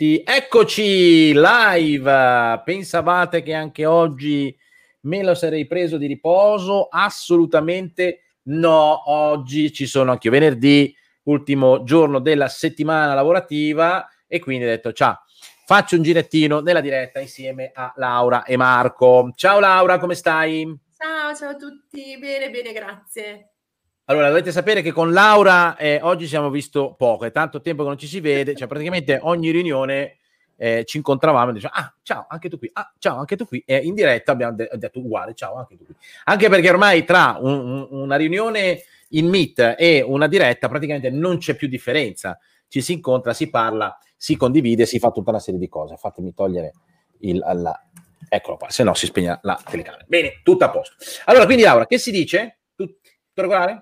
tutti. Eccoci live. Pensavate che anche oggi me lo sarei preso di riposo? Assolutamente no. Oggi ci sono anche io venerdì, ultimo giorno della settimana lavorativa e quindi ho detto ciao. Faccio un girettino nella diretta insieme a Laura e Marco. Ciao Laura, come stai? Ciao, ciao a tutti. Bene, bene, grazie. Allora, dovete sapere che con Laura eh, oggi siamo visto poco, è tanto tempo che non ci si vede, cioè praticamente ogni riunione eh, ci incontravamo e dicevamo, ah, ciao, anche tu qui, ah, ciao, anche tu qui, e in diretta abbiamo de- detto uguale, ciao, anche tu qui. Anche perché ormai tra un, un, una riunione in Meet e una diretta praticamente non c'è più differenza, ci si incontra, si parla, si condivide, si fa tutta una serie di cose. Fatemi togliere il... La... Eccolo qua, se no si spegne la telecamera. Bene, tutto a posto. Allora, quindi Laura, che si dice? Tutto regolare?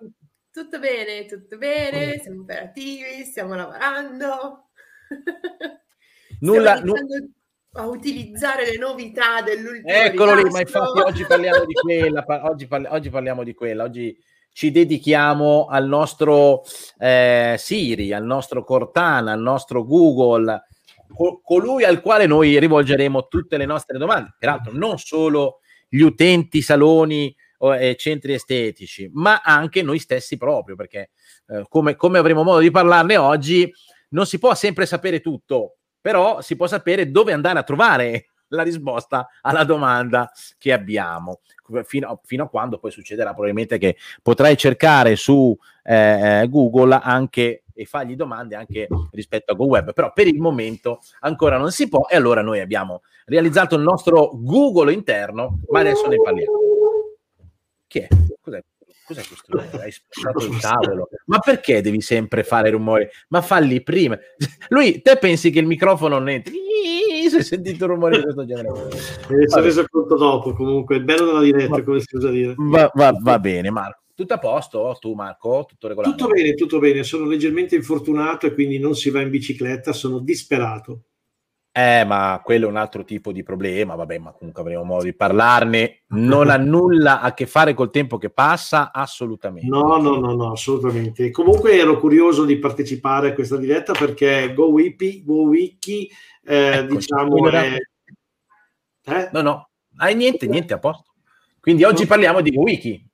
Tutto bene, tutto bene, siamo operativi, stiamo lavorando. Nulla, stiamo nu- a utilizzare le novità dell'ultimo Eccolo lì, ma infatti oggi parliamo di quella, oggi, parli- oggi parliamo di quella, oggi ci dedichiamo al nostro eh, Siri, al nostro Cortana, al nostro Google, co- colui al quale noi rivolgeremo tutte le nostre domande. Peraltro non solo gli utenti saloni eh, centri estetici, ma anche noi stessi proprio, perché eh, come, come avremo modo di parlarne oggi, non si può sempre sapere tutto, però si può sapere dove andare a trovare la risposta alla domanda che abbiamo. Fino, fino, a quando poi succederà probabilmente che potrai cercare su eh, Google anche e fargli domande anche rispetto a GoWeb, però per il momento ancora non si può e allora noi abbiamo realizzato il nostro Google interno, ma adesso ne parliamo. Chi è? Cos'è? Cos'è questo rumore? Hai spostato il tavolo. Ma perché devi sempre fare rumore? Ma falli prima. Lui, te pensi che il microfono non entri? Se hai sentito un rumore di questo genere. Mi sono reso conto dopo, comunque. Il bello della diretta, va, come si usa dire. Va, va, va bene, Marco. Tutto a posto? Tu, Marco? Tutto regolare? Tutto bene, tutto bene. Sono leggermente infortunato e quindi non si va in bicicletta. Sono disperato. Eh, ma quello è un altro tipo di problema, vabbè, ma comunque avremo modo di parlarne. Non ha nulla a che fare col tempo che passa, assolutamente. No, no, no, no, assolutamente. Comunque ero curioso di partecipare a questa diretta perché GoWiki, GoWiki eh, ecco, diciamo è... Eh? No, no, hai niente, niente a posto. Quindi oggi parliamo di GoWiki.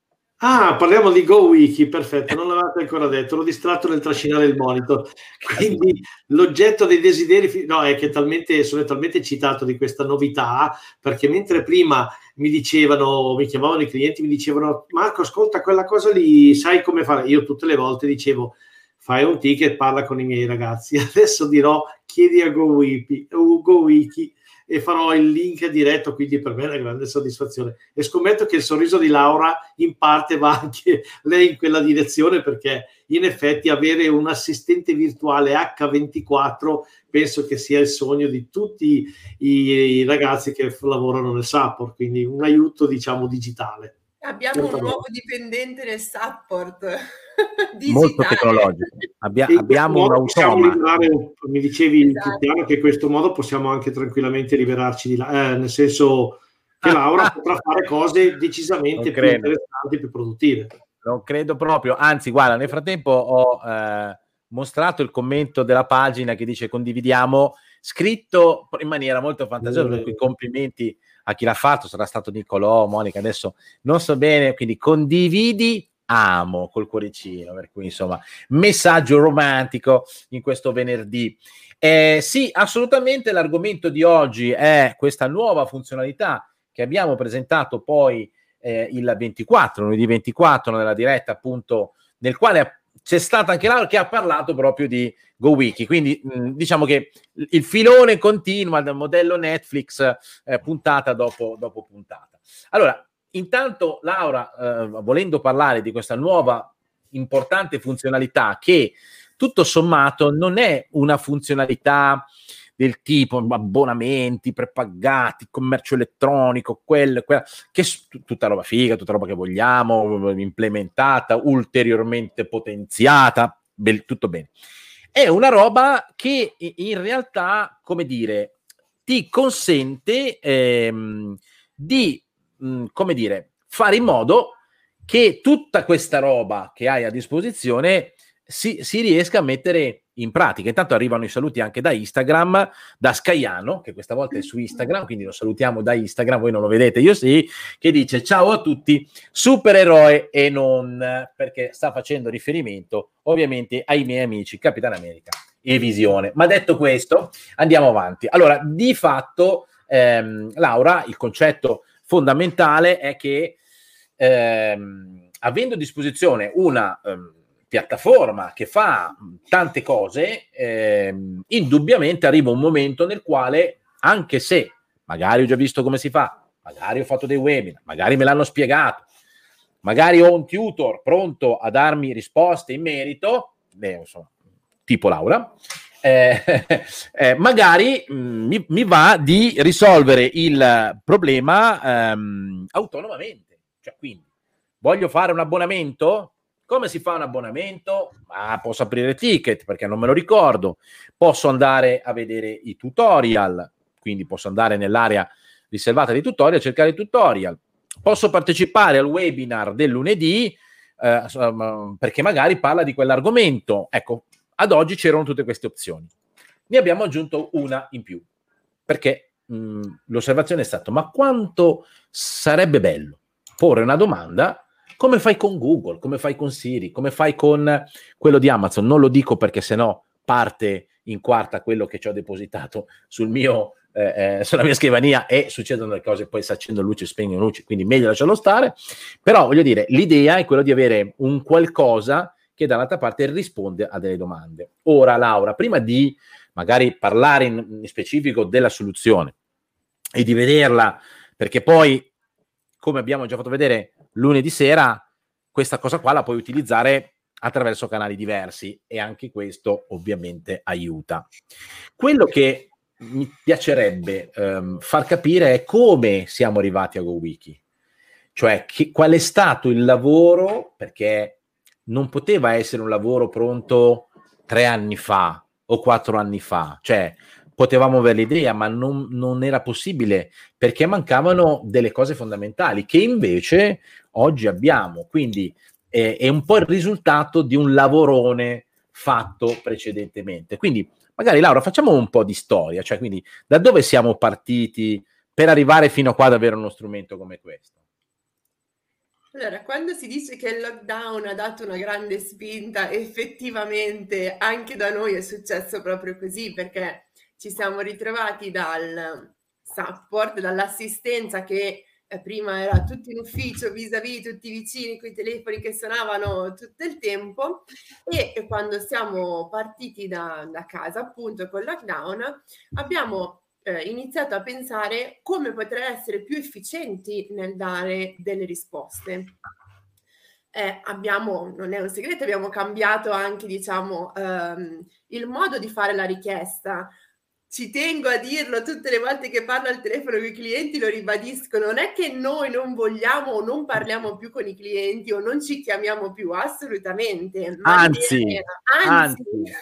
Ah, parliamo di GoWiki, perfetto, non l'avete ancora detto, l'ho distratto nel trascinare il monitor. Quindi l'oggetto dei desideri, no, è che talmente, sono talmente eccitato di questa novità, perché mentre prima mi dicevano, mi chiamavano i clienti, mi dicevano, Marco, ascolta quella cosa lì, sai come fare? Io tutte le volte dicevo, fai un ticket, parla con i miei ragazzi. Adesso dirò, chiedi a GoWiki, GoWiki e farò il link diretto, quindi per me è una grande soddisfazione. E scommetto che il sorriso di Laura in parte va anche lei in quella direzione perché in effetti avere un assistente virtuale H24 penso che sia il sogno di tutti i ragazzi che lavorano nel support, quindi un aiuto diciamo digitale. Abbiamo un nuovo dipendente nel support. Molto tecnologico. Abbia, abbiamo un automa. mi dicevi esatto. che in questo modo possiamo anche tranquillamente liberarci di là, eh, nel senso che Laura potrà fare cose decisamente più interessanti, più produttive. Non credo proprio, anzi guarda, nel frattempo ho eh, mostrato il commento della pagina che dice condividiamo, scritto in maniera molto fantasiosa, mm. per complimenti a chi l'ha fatto, sarà stato Niccolò, Monica, adesso non so bene, quindi condividi amo col cuoricino, per cui insomma, messaggio romantico in questo venerdì. Eh, sì, assolutamente l'argomento di oggi è questa nuova funzionalità che abbiamo presentato poi eh, il 24, lunedì 24, nella diretta appunto, nel quale c'è stata anche Laura che ha parlato proprio di GoWiki, quindi mh, diciamo che il filone continua dal modello Netflix eh, puntata dopo, dopo puntata. Allora, intanto Laura, eh, volendo parlare di questa nuova importante funzionalità che tutto sommato non è una funzionalità del tipo abbonamenti prepagati, commercio elettronico, quello, quella, che è tutta roba figa, tutta roba che vogliamo, implementata, ulteriormente potenziata, bel, tutto bene. È una roba che in realtà, come dire, ti consente ehm, di, come dire, fare in modo che tutta questa roba che hai a disposizione si, si, riesca a mettere in pratica. Intanto arrivano i saluti anche da Instagram, da Scaiano, che questa volta è su Instagram, quindi lo salutiamo da Instagram, voi non lo vedete, io sì, che dice ciao a tutti, supereroe e non, perché sta facendo riferimento ovviamente ai miei amici Capitan America e Visione. Ma detto questo, andiamo avanti. Allora, di fatto, ehm, Laura, il concetto fondamentale è che ehm, avendo a disposizione una... Ehm, piattaforma che fa tante cose, ehm, indubbiamente arriva un momento nel quale, anche se magari ho già visto come si fa, magari ho fatto dei webinar, magari me l'hanno spiegato, magari ho un tutor pronto a darmi risposte in merito, beh, insomma, tipo Laura, eh, eh, magari mh, mm, mi, mi, va di risolvere il problema ehm, autonomamente. Cioè, quindi, voglio fare un abbonamento? Come si fa un abbonamento? Ah, posso aprire ticket perché non me lo ricordo, posso andare a vedere i tutorial, quindi posso andare nell'area riservata dei tutorial, cercare i tutorial, posso partecipare al webinar del lunedì eh, perché magari parla di quell'argomento. Ecco, ad oggi c'erano tutte queste opzioni. Ne abbiamo aggiunto una in più perché mh, l'osservazione è stata: ma quanto sarebbe bello porre una domanda come fai con Google, come fai con Siri, come fai con quello di Amazon. Non lo dico perché sennò parte in quarta quello che ci ho depositato sul mio, eh, eh, sulla mia scrivania e succedono le cose, poi si accendono luci, spengono luci, quindi meglio lasciarlo stare. Però voglio dire, l'idea è quella di avere un qualcosa che dall'altra parte risponde a delle domande. Ora, Laura, prima di magari parlare in, in specifico della soluzione e di vederla, perché poi, come abbiamo già fatto vedere, lunedì sera questa cosa qua la puoi utilizzare attraverso canali diversi e anche questo ovviamente aiuta. Quello che mi piacerebbe um, far capire è come siamo arrivati a GoWiki, cioè che, qual è stato il lavoro, perché non poteva essere un lavoro pronto tre anni fa o quattro anni fa, cioè potevamo avere l'idea, ma non, non, era possibile perché mancavano delle cose fondamentali che invece oggi abbiamo. Quindi eh, è un po' il risultato di un lavorone fatto precedentemente. Quindi magari Laura facciamo un po' di storia, cioè quindi da dove siamo partiti per arrivare fino a qua ad avere uno strumento come questo? Allora, quando si dice che il lockdown ha dato una grande spinta, effettivamente anche da noi è successo proprio così, perché ci siamo ritrovati dal support, dall'assistenza che eh, prima era tutto in ufficio, vis-à-vis, tutti vicini con i telefoni che suonavano tutto il tempo e, e quando siamo partiti da, da, casa appunto con il lockdown abbiamo eh, iniziato a pensare come poter essere più efficienti nel dare delle risposte. Eh, abbiamo, non è un segreto, abbiamo cambiato anche diciamo ehm, il modo di fare la richiesta ci tengo a dirlo tutte le volte che parlo al telefono con i clienti, lo ribadisco, non è che noi non vogliamo o non parliamo più con i clienti o non ci chiamiamo più, assolutamente. Anzi, era, anzi, anzi.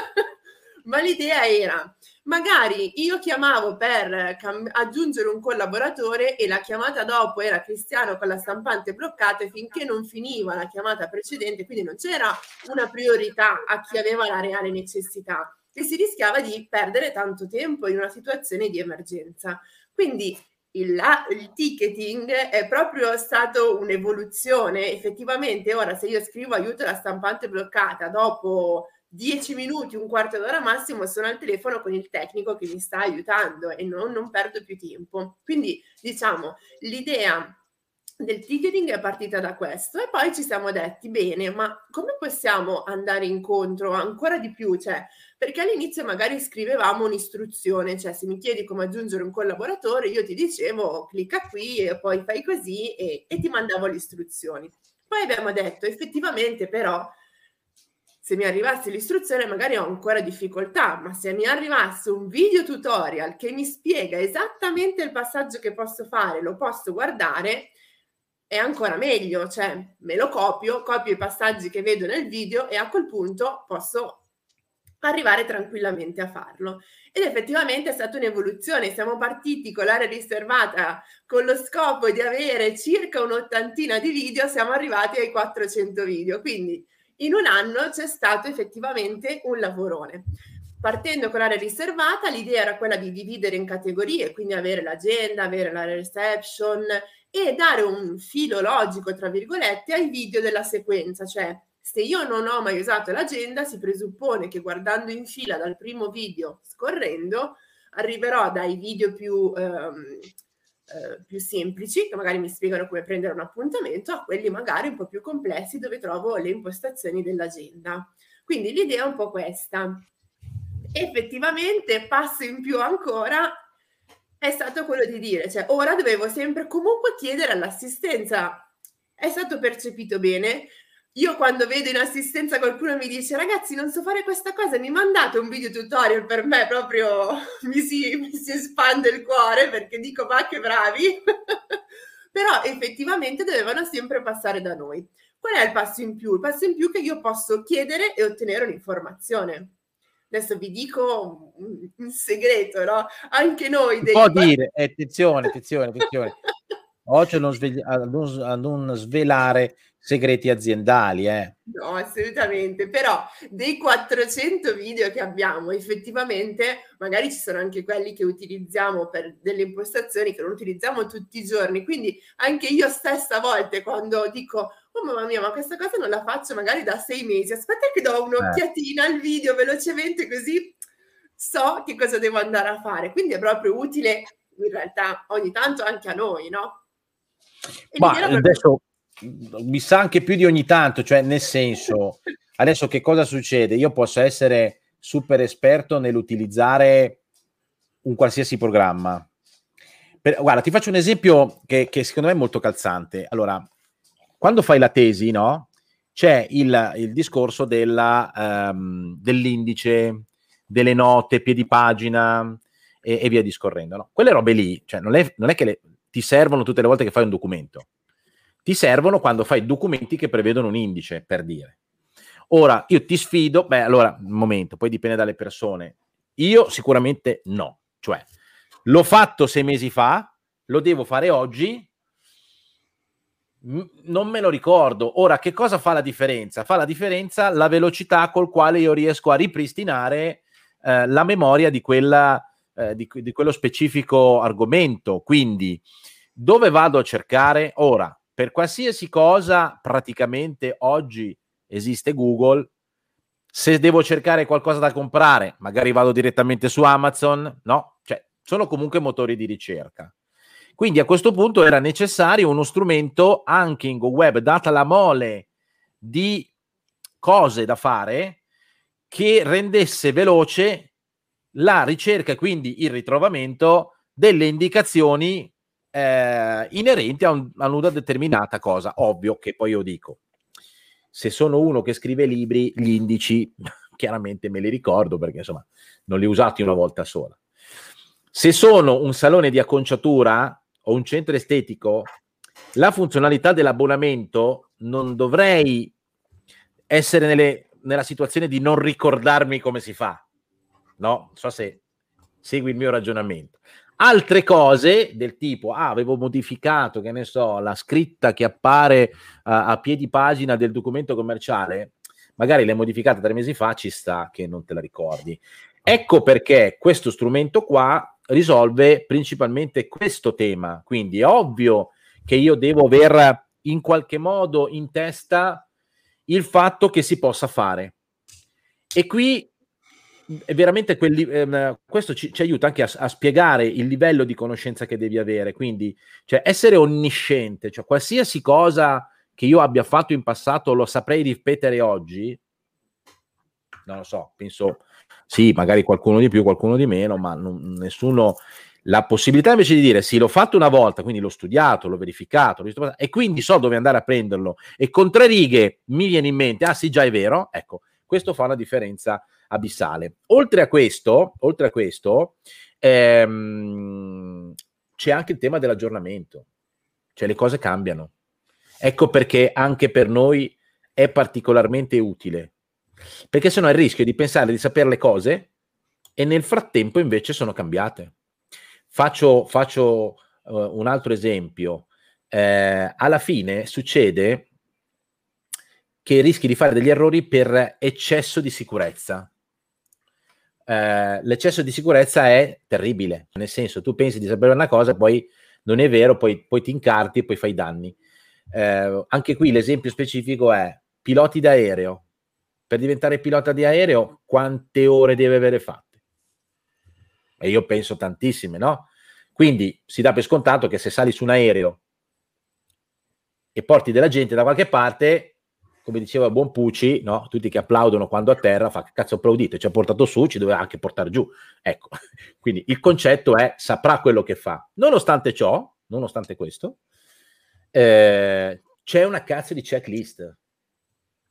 ma l'idea era, magari io chiamavo per cam- aggiungere un collaboratore e la chiamata dopo era Cristiano con la stampante bloccata finché non finiva la chiamata precedente, quindi non c'era una priorità a chi aveva la reale necessità e si rischiava di perdere tanto tempo in una situazione di emergenza. Quindi il, la, il, ticketing è proprio stato un'evoluzione. Effettivamente, ora se io scrivo aiuto la stampante bloccata, dopo 10 minuti, un quarto d'ora massimo, sono al telefono con il tecnico che mi sta aiutando e non, non perdo più tempo. Quindi, diciamo, l'idea del ticketing è partita da questo e poi ci siamo detti bene, ma come possiamo andare incontro ancora di più? Cioè, perché all'inizio magari scrivevamo un'istruzione, cioè se mi chiedi come aggiungere un collaboratore, io ti dicevo clicca qui e poi fai così e, e ti mandavo le istruzioni. Poi abbiamo detto effettivamente però se mi arrivasse l'istruzione magari ho ancora difficoltà, ma se mi arrivasse un video tutorial che mi spiega esattamente il passaggio che posso fare, lo posso guardare, è ancora meglio, cioè me lo copio, copio i passaggi che vedo nel video e a quel punto posso arrivare tranquillamente a farlo. Ed effettivamente è stata un'evoluzione, siamo partiti con l'area riservata con lo scopo di avere circa un'ottantina di video, siamo arrivati ai 400 video, quindi in un anno c'è stato effettivamente un lavorone. Partendo con l'area riservata, l'idea era quella di dividere in categorie, quindi avere l'agenda, avere la reception e dare un filo logico, tra virgolette, ai video della sequenza, cioè se io non ho mai usato l'agenda, si presuppone che guardando in fila dal primo video scorrendo, arriverò dai video più, ehm, eh, più semplici, che magari mi spiegano come prendere un appuntamento, a quelli magari un po' più complessi dove trovo le impostazioni dell'agenda. Quindi l'idea è un po' questa effettivamente passo in più ancora è stato quello di dire, cioè ora dovevo sempre comunque chiedere all'assistenza. È stato percepito bene. Io quando vedo in assistenza qualcuno mi dice ragazzi non so fare questa cosa, mi mandate un video tutorial per me, proprio mi si, mi si espande il cuore perché dico ma che bravi. Però effettivamente dovevano sempre passare da noi. Qual è il passo in più? Il passo in più che io posso chiedere e ottenere un'informazione adesso vi dico un, segreto, no? Anche noi... Si può dire, eh, attenzione, attenzione, attenzione. Oggi non, svegli- a, non, a non, svelare segreti aziendali. Eh. No, assolutamente. Però dei 400 video che abbiamo, effettivamente, magari ci sono anche quelli che utilizziamo per delle impostazioni che non utilizziamo tutti i giorni. Quindi anche io stessa a volte quando dico oh mamma mia, ma questa cosa non la faccio magari da sei mesi, aspetta che do un'occhiatina eh. al video velocemente così so che cosa devo andare a fare. Quindi è proprio utile in realtà ogni tanto anche a noi, no? ma adesso mi sa anche più di ogni tanto, cioè nel senso, adesso che cosa succede? Io posso essere super esperto nell'utilizzare un qualsiasi programma. Per, guarda, ti faccio un esempio che, che secondo me è molto calzante. Allora, quando fai la tesi, no? C'è il, il discorso della, um, dell'indice, delle note, piedi pagina e, e via discorrendo. No? Quelle robe lì, cioè non è, non è che le, ti servono tutte le volte che fai un documento, ti servono quando fai documenti che prevedono un indice, per dire. Ora, io ti sfido, beh, allora, un momento, poi dipende dalle persone. Io sicuramente no, cioè l'ho fatto sei mesi fa, lo devo fare oggi, non me lo ricordo. Ora, che cosa fa la differenza? Fa la differenza la velocità col quale io riesco a ripristinare eh, la memoria di, quella, eh, di, di, quello specifico argomento. Quindi, dove vado a cercare? Ora, per qualsiasi cosa, praticamente oggi esiste Google. Se devo cercare qualcosa da comprare, magari vado direttamente su Amazon, no? Cioè, sono comunque motori di ricerca. Quindi a questo punto era necessario uno strumento anche in GoWeb, data la mole di cose da fare, che rendesse veloce la ricerca, quindi il ritrovamento delle indicazioni eh, inerenti a, un, a, una determinata cosa. Ovvio che poi io dico, se sono uno che scrive libri, gli indici chiaramente me li ricordo perché insomma non li ho usati una volta sola. Se sono un salone di acconciatura, o un centro estetico, la funzionalità dell'abbonamento non dovrei essere nelle, nella situazione di non ricordarmi come si fa. No, so se segui il mio ragionamento. Altre cose del tipo, ah, avevo modificato, che ne so, la scritta che appare uh, a piedi pagina del documento commerciale, magari l'hai modificata tre mesi fa, ci sta che non te la ricordi. Ecco perché questo strumento qua risolve principalmente questo tema. Quindi è ovvio che io devo aver in qualche modo in testa il fatto che si possa fare. E qui è veramente quelli, ehm, questo ci, ci, aiuta anche a, a, spiegare il livello di conoscenza che devi avere. Quindi, cioè, essere onnisciente, cioè qualsiasi cosa che io abbia fatto in passato lo saprei ripetere oggi. Non lo so, penso sì, magari qualcuno di più, qualcuno di meno, ma non, nessuno la possibilità invece di dire sì, l'ho fatto una volta, quindi l'ho studiato, l'ho verificato, l'ho visto, e quindi so dove andare a prenderlo e con tre righe mi viene in mente, ah sì, già è vero, ecco, questo fa una differenza abissale. Oltre a questo, oltre a questo ehm, c'è anche il tema dell'aggiornamento, cioè le cose cambiano. Ecco perché anche per noi è particolarmente utile perché sennò il rischio di pensare di sapere le cose e nel frattempo invece sono cambiate. Faccio, faccio uh, un altro esempio. Eh, alla fine succede che rischi di fare degli errori per eccesso di sicurezza. Eh, l'eccesso di sicurezza è terribile, nel senso tu pensi di sapere una cosa, poi non è vero, poi, poi ti incarti e poi fai danni. Eh, anche qui l'esempio specifico è piloti d'aereo. Per diventare pilota di aereo, quante ore deve avere fatte? E io penso tantissime, no? Quindi si dà per scontato che se sali su un aereo e porti della gente da qualche parte, come diceva Buon Pucci, no? tutti che applaudono quando a terra, fa cazzo applaudite, ci ha portato su, ci doveva anche portare giù. Ecco, quindi il concetto è saprà quello che fa. Nonostante ciò, nonostante questo, eh, c'è una cazzo di checklist.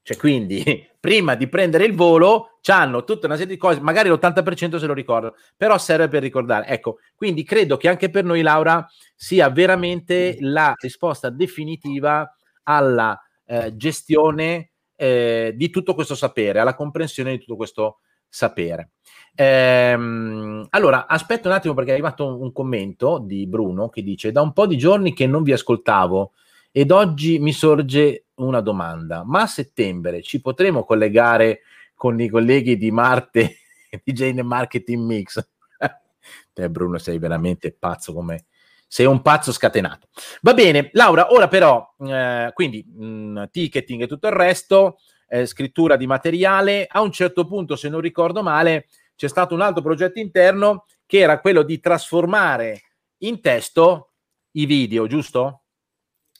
Cioè, quindi, prima di prendere il volo, hanno tutta una serie di cose, magari l'80% se lo ricordo, però serve per ricordare. Ecco, quindi credo che anche per noi, Laura, sia veramente la risposta definitiva alla eh, gestione eh, di tutto questo sapere, alla comprensione di tutto questo sapere. Ehm, allora, aspetta un attimo perché è arrivato un, un commento di Bruno che dice: Da un po' di giorni che non vi ascoltavo ed oggi mi sorge una domanda, ma a settembre ci potremo collegare con i colleghi di Marte di Jane Marketing Mix? Te Bruno sei veramente pazzo come sei un pazzo scatenato. Va bene, Laura, ora però, eh, quindi mh, mm, ticketing e tutto il resto, eh, scrittura di materiale, a un certo punto, se non ricordo male, c'è stato un altro progetto interno che era quello di trasformare in testo i video, giusto?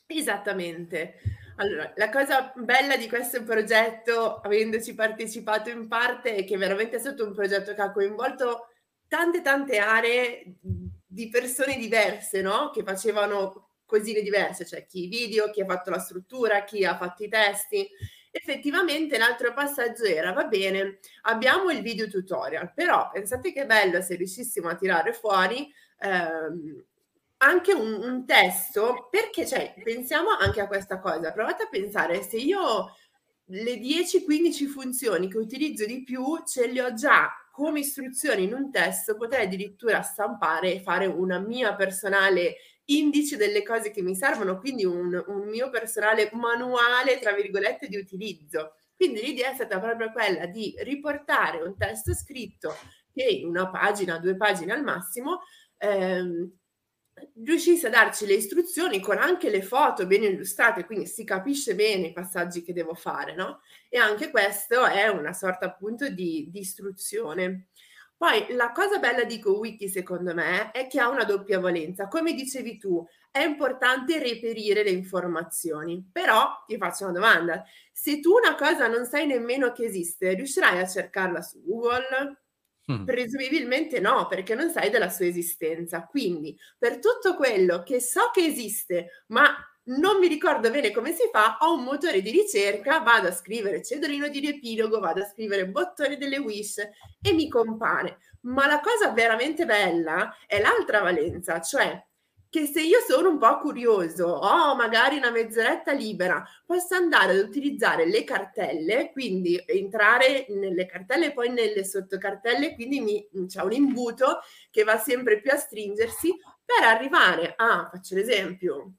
Esattamente. Allora, la cosa bella di questo progetto, avendoci partecipato in parte, è che veramente è stato un progetto che ha coinvolto tante tante aree di persone diverse, no? Che facevano cosine diverse, cioè chi video, chi ha fatto la struttura, chi ha fatto i testi. Effettivamente l'altro passaggio era, va bene, abbiamo il video tutorial, però pensate che bello se riuscissimo a tirare fuori ehm, anche un, un testo, perché cioè, pensiamo anche a questa cosa, provate a pensare se io le 10-15 funzioni che utilizzo di più ce le ho già come istruzioni in un testo, potrei addirittura stampare e fare una mia personale indice delle cose che mi servono, quindi un, un mio personale manuale, tra virgolette, di utilizzo. Quindi l'idea è stata proprio quella di riportare un testo scritto che una pagina, due pagine al massimo, ehm, riuscisse a darci le istruzioni con anche le foto ben illustrate, quindi si capisce bene i passaggi che devo fare, no? E anche questo è una sorta appunto di, di istruzione. Poi la cosa bella di GoWiki secondo me è che ha una doppia valenza. Come dicevi tu, è importante reperire le informazioni, però ti faccio una domanda. Se tu una cosa non sai nemmeno che esiste, riuscirai a cercarla su Google? Mm. Presumibilmente no, perché non sai della sua esistenza. Quindi, per tutto quello che so che esiste, ma non mi ricordo bene come si fa, ho un motore di ricerca, vado a scrivere cedolino di riepilogo, vado a scrivere bottone delle wish e mi compare. Ma la cosa veramente bella è l'altra valenza, cioè che se io sono un po' curioso, ho magari una mezz'oretta libera, posso andare ad utilizzare le cartelle, quindi entrare nelle cartelle e poi nelle sottocartelle, quindi mi, c'è un imbuto che va sempre più a stringersi per arrivare a, faccio l'esempio,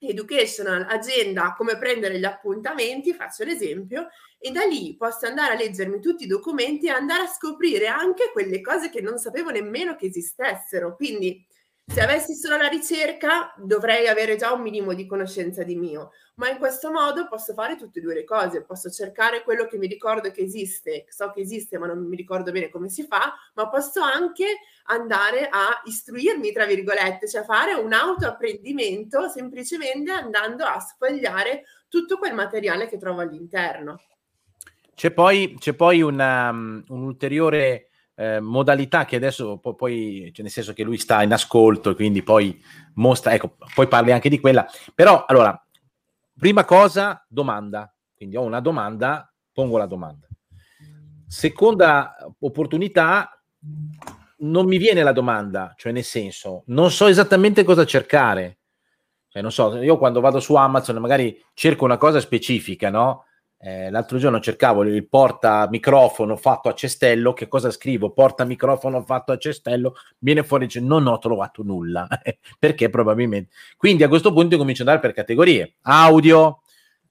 educational, agenda, come prendere gli appuntamenti, faccio l'esempio, e da lì posso andare a leggermi tutti i documenti e andare a scoprire anche quelle cose che non sapevo nemmeno che esistessero. Quindi se avessi solo la ricerca dovrei avere già un minimo di conoscenza di mio, ma in questo modo posso fare tutte e due le cose, posso cercare quello che mi ricordo che esiste, so che esiste ma non mi ricordo bene come si fa, ma posso anche andare a istruirmi, tra virgolette, cioè fare un autoapprendimento semplicemente andando a sfogliare tutto quel materiale che trovo all'interno. C'è poi, c'è poi una, um, un ulteriore eh, modalità che adesso po- poi, cioè nel senso che lui sta in ascolto quindi poi mostra, ecco, poi parli anche di quella, però allora, prima cosa, domanda, quindi ho una domanda, pongo la domanda. Seconda opportunità, non mi viene la domanda, cioè nel senso, non so esattamente cosa cercare. Cioè, non so, io quando vado su Amazon magari cerco una cosa specifica, no? Eh, l'altro giorno cercavo il porta microfono fatto a cestello. Che cosa scrivo? Porta microfono fatto a cestello. Viene fuori e dice: Non ho trovato nulla perché probabilmente. Quindi a questo punto comincio ad andare per categorie: audio,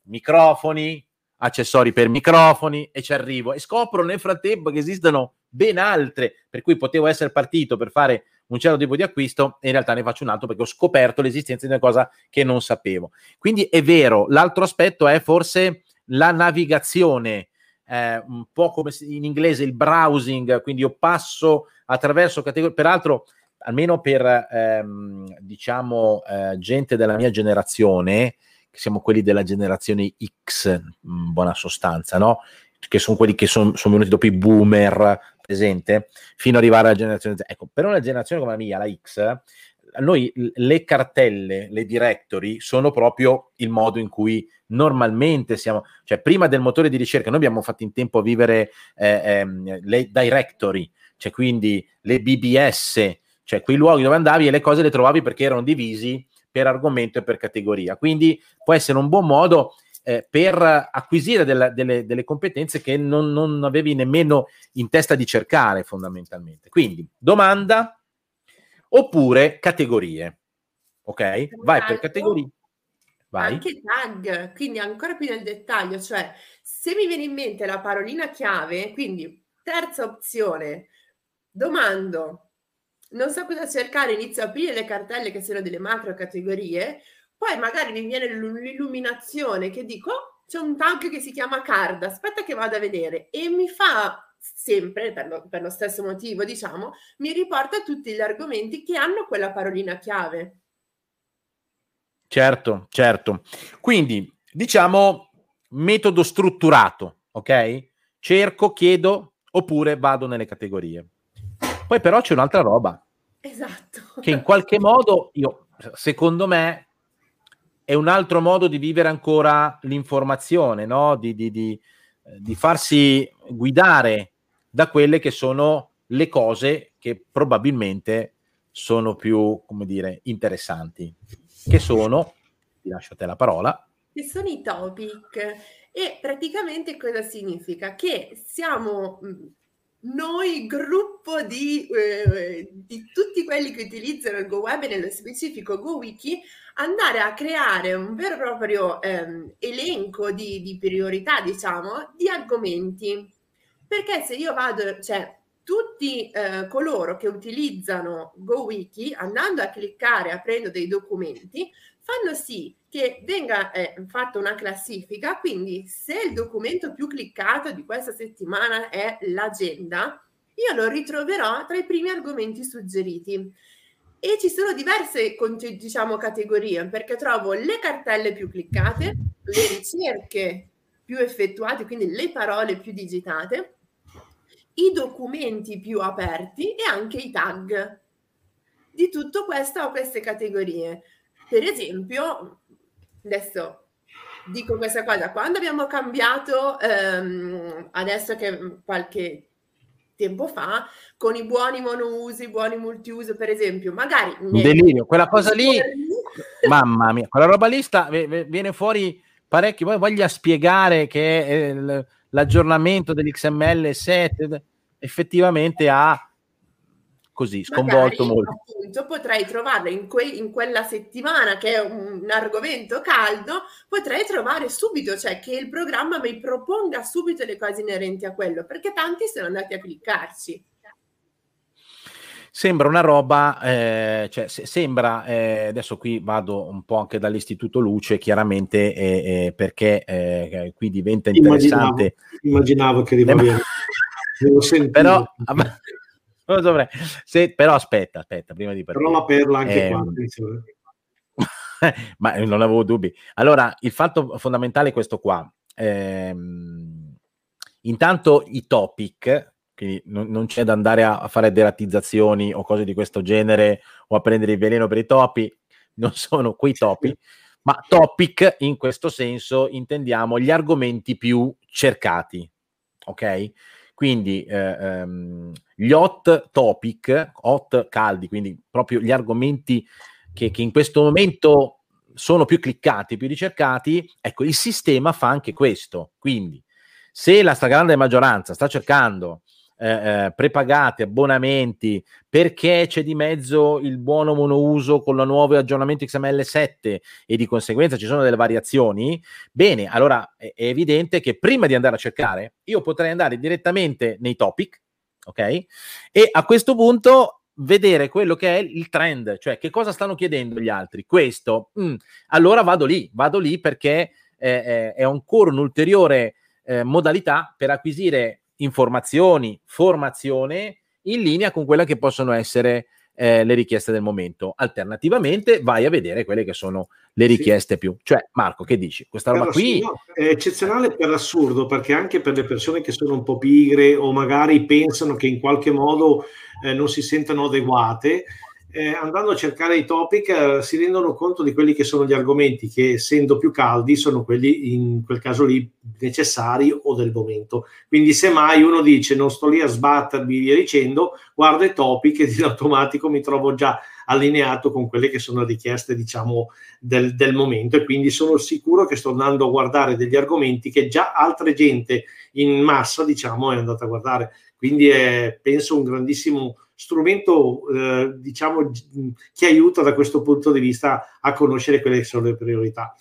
microfoni, accessori per microfoni e ci arrivo e scopro nel frattempo che esistono ben altre, per cui potevo essere partito per fare un certo tipo di acquisto e in realtà ne faccio un altro perché ho scoperto l'esistenza di una cosa che non sapevo. Quindi è vero, l'altro aspetto è forse la navigazione, eh, un po' come in inglese il browsing, quindi io passo attraverso categorie, peraltro almeno per ehm, diciamo eh, gente della mia generazione, che siamo quelli della generazione X, in buona sostanza, no? Che sono quelli che sono son venuti dopo i boomer, presente, fino ad arrivare alla generazione Z. Ecco, per una generazione come la mia, la X, noi le cartelle, le directory sono proprio il modo in cui normalmente siamo, cioè prima del motore di ricerca, noi abbiamo fatto in tempo a vivere eh, ehm, le directory, cioè quindi le BBS, cioè quei luoghi dove andavi e le cose le trovavi perché erano divisi per argomento e per categoria. Quindi può essere un buon modo eh, per acquisire della, delle, delle, competenze che non, non, avevi nemmeno in testa di cercare fondamentalmente. Quindi domanda oppure categorie. Ok? Vai per categorie. Vai. Anche tag, quindi ancora più nel dettaglio, cioè se mi viene in mente la parolina chiave, quindi terza opzione, domando non so cosa cercare, inizio a aprire le cartelle che sono delle macro categorie, poi magari mi viene l'illuminazione che dico, oh, c'è un tag che si chiama card, aspetta che vado a vedere e mi fa sempre, per lo, per lo stesso motivo, diciamo, mi riporta tutti gli argomenti che hanno quella parolina chiave. Certo, certo. Quindi, diciamo, metodo strutturato, ok? Cerco, chiedo, oppure vado nelle categorie. Poi però c'è un'altra roba. Esatto. Che in qualche modo, io, secondo me, è un altro modo di vivere ancora l'informazione, no? di, di, di, eh, di farsi guidare da quelle che sono le cose che probabilmente sono più, come dire, interessanti. Che sono, ti lascio a te la parola. Che sono i topic. E praticamente cosa significa? Che siamo noi, gruppo di, eh, di, tutti quelli che utilizzano il GoWeb e nello specifico GoWiki, andare a creare un vero e proprio ehm, elenco di, di, priorità, diciamo, di argomenti. Perché se io vado, cioè tutti eh, coloro che utilizzano GoWiki, andando a cliccare, aprendo dei documenti, fanno sì che venga eh, fatta una classifica, quindi se il documento più cliccato di questa settimana è l'agenda, io lo ritroverò tra i primi argomenti suggeriti. E ci sono diverse diciamo, categorie perché trovo le cartelle più cliccate, le ricerche più effettuate, quindi le parole più digitate, i documenti più aperti e anche i tag. Di tutto questo ho queste categorie. Per esempio, adesso dico questa cosa, quando abbiamo cambiato, ehm, adesso che qualche tempo fa, con i buoni monouso, i buoni multiuso, per esempio, magari... Delirio, quella cosa lì, mamma mia, quella roba lì sta, viene fuori parecchio, poi voglia spiegare che eh, l'aggiornamento dell'XML 7 effettivamente ha così sconvolto Magari, molto. Appunto, potrei trovarlo in, que- in, quella settimana che è un, un, argomento caldo, potrei trovare subito, cioè che il programma mi proponga subito le cose inerenti a quello, perché tanti sono andati a cliccarci. Sembra una roba, eh, cioè se, sembra, eh, adesso qui vado un po' anche dall'Istituto Luce, chiaramente eh, eh perché eh, qui diventa interessante. Immaginavo, immaginavo che arrivavi. Però, non dovrei. Se, però aspetta, aspetta, prima di partire. Però la perla anche eh, qua, ma non avevo dubbi. Allora, il fatto fondamentale è questo qua. Ehm, intanto i topic, quindi non, non, c'è da andare a, fare deratizzazioni o cose di questo genere o a prendere il veleno per i topi, non sono quei topi, ma topic in questo senso intendiamo gli argomenti più cercati, ok? Quindi eh, ehm, gli hot topic, hot caldi, quindi proprio gli argomenti che, che in questo momento sono più cliccati, più ricercati, ecco, il sistema fa anche questo. Quindi, se la stragrande maggioranza sta cercando eh, eh, prepagate, abbonamenti, perché c'è di mezzo il buono monouso con il nuovo aggiornamento XML7 e di conseguenza ci sono delle variazioni, bene, allora è, evidente che prima di andare a cercare, io potrei andare direttamente nei topic, ok? E a questo punto vedere quello che è il trend, cioè che cosa stanno chiedendo gli altri. Questo, mm, allora vado lì, vado lì perché eh, è ancora un'ulteriore eh, modalità per acquisire informazioni, formazione in linea con quelle che possono essere eh, le richieste del momento. Alternativamente vai a vedere quelle che sono le richieste sì. più. Cioè, Marco, che dici? Questa roba qui no, è eccezionale per assurdo, perché anche per le persone che sono un po' pigre o magari pensano che in qualche modo eh, non si sentano adeguate, eh, andando a cercare i topic eh, si rendono conto di quelli che sono gli argomenti che essendo più caldi sono quelli in quel caso lì necessari o del momento. Quindi se mai uno dice non sto lì a sbattermi via dicendo, guarda i topic e in automatico mi trovo già allineato con quelle che sono richieste diciamo del, del momento e quindi sono sicuro che sto andando a guardare degli argomenti che già altra gente in massa diciamo è andata a guardare. Quindi è penso un grandissimo strumento eh, diciamo che aiuta da questo punto di vista a conoscere quelle che sono le priorità.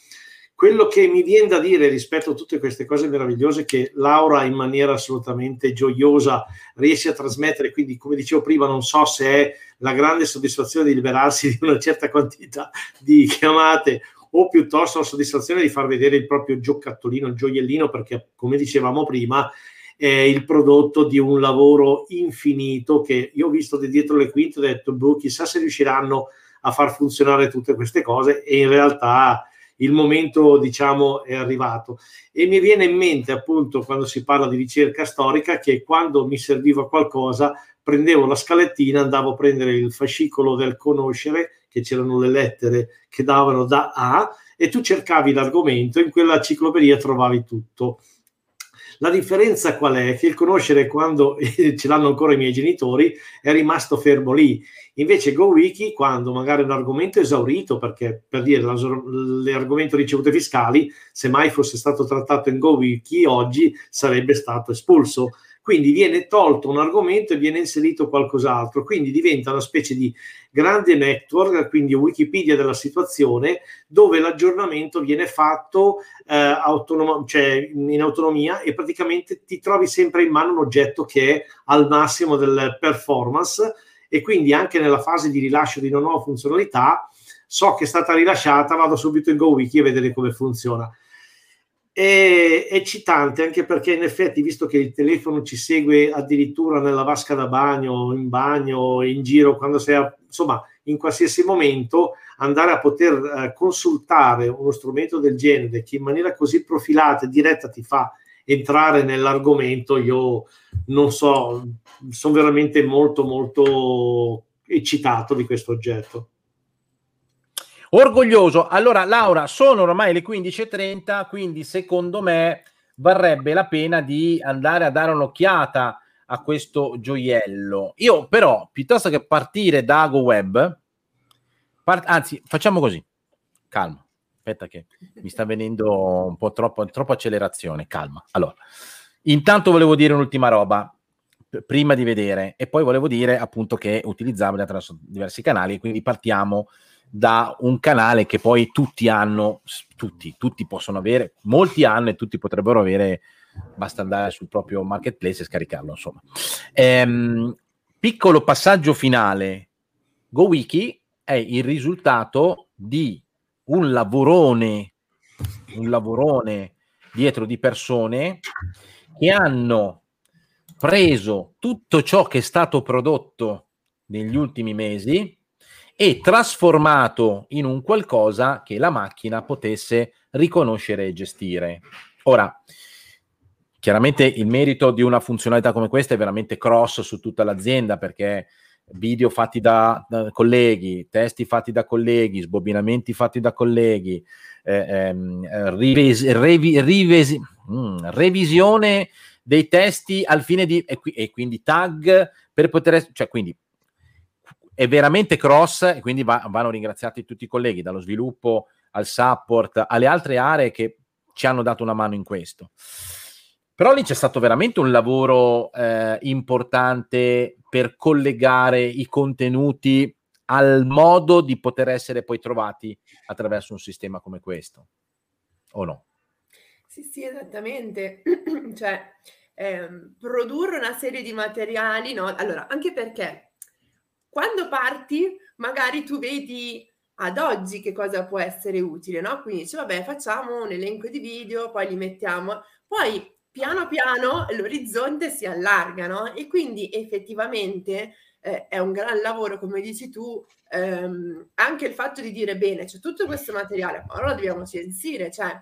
Quello che mi viene da dire rispetto a tutte queste cose meravigliose che Laura in maniera assolutamente gioiosa riesce a trasmettere, quindi come dicevo prima non so se è la grande soddisfazione di liberarsi di una certa quantità di chiamate o piuttosto la soddisfazione di far vedere il proprio giocattolino, il gioiellino, perché come dicevamo prima è il prodotto di un lavoro infinito che io ho visto di dietro le quinte e ho detto, boh, chissà se riusciranno a far funzionare tutte queste cose. E in realtà il momento diciamo è arrivato. E mi viene in mente appunto quando si parla di ricerca storica che quando mi serviva qualcosa prendevo la scalettina andavo a prendere il fascicolo del conoscere che c'erano le lettere che davano da A e tu cercavi l'argomento in quella ciclopedia trovavi tutto la differenza qual è? Che il conoscere quando ce l'hanno ancora i miei genitori è rimasto fermo lì. Invece GoWiki, quando magari un argomento è esaurito, perché per dire l'argomento ricevute fiscali, se mai fosse stato trattato in GoWiki, oggi sarebbe stato espulso. Quindi viene tolto un argomento e viene inserito qualcos'altro, quindi diventa una specie di grande network, quindi Wikipedia della situazione, dove l'aggiornamento viene fatto eh, autonom- cioè in autonomia e praticamente ti trovi sempre in mano un oggetto che è al massimo del performance. E quindi anche nella fase di rilascio di una nuova funzionalità so che è stata rilasciata, vado subito in GoWiki a vedere come funziona è eccitante anche perché in effetti visto che il telefono ci segue addirittura nella vasca da bagno, in bagno, in giro, quando sei a, insomma in qualsiasi momento andare a poter eh, consultare uno strumento del genere che in maniera così profilata e diretta ti fa entrare nell'argomento, io non so, sono veramente molto molto eccitato di questo oggetto. Orgoglioso. Allora, Laura, sono ormai le 15.30, quindi secondo me varrebbe la pena di andare a dare un'occhiata a questo gioiello. Io però, piuttosto che partire da AgoWeb, part- anzi, facciamo così. Calma. Aspetta che mi sta venendo un po' troppo, troppo accelerazione. Calma. Allora, intanto volevo dire un'ultima roba prima di vedere e poi volevo dire appunto che è utilizzabile attraverso diversi canali, quindi partiamo da un canale che poi tutti hanno, tutti, tutti possono avere, molti hanno e tutti potrebbero avere, basta andare sul proprio marketplace e scaricarlo, insomma. Ehm, piccolo passaggio finale, GoWiki è il risultato di un lavorone, un lavorone dietro di persone che hanno preso tutto ciò che è stato prodotto negli ultimi mesi e trasformato in un qualcosa che la macchina potesse riconoscere e gestire. Ora, chiaramente il merito di una funzionalità come questa è veramente cross su tutta l'azienda perché video fatti da, da colleghi, testi fatti da colleghi, sbobinamenti fatti da colleghi, eh, ehm, rives- revi- rivesi- mm, revisione dei testi al fine di e, e quindi tag per poter cioè quindi è veramente cross e quindi va, vanno ringraziati tutti i colleghi, dallo sviluppo al support, alle altre aree che ci hanno dato una mano in questo. Però lì c'è stato veramente un lavoro eh, importante per collegare i contenuti al modo di poter essere poi trovati attraverso un sistema come questo, o no? Sì, sì, esattamente. cioè, ehm, produrre una serie di materiali, no? Allora, anche perché quando parti, magari tu vedi ad oggi che cosa può essere utile, no? Quindi dice, vabbè, facciamo un elenco di video, poi li mettiamo. Poi piano piano l'orizzonte si allarga, no? E quindi effettivamente eh, è un gran lavoro, come dici tu, ehm, anche il fatto di dire bene, c'è tutto questo materiale, ma ora lo dobbiamo censire, cioè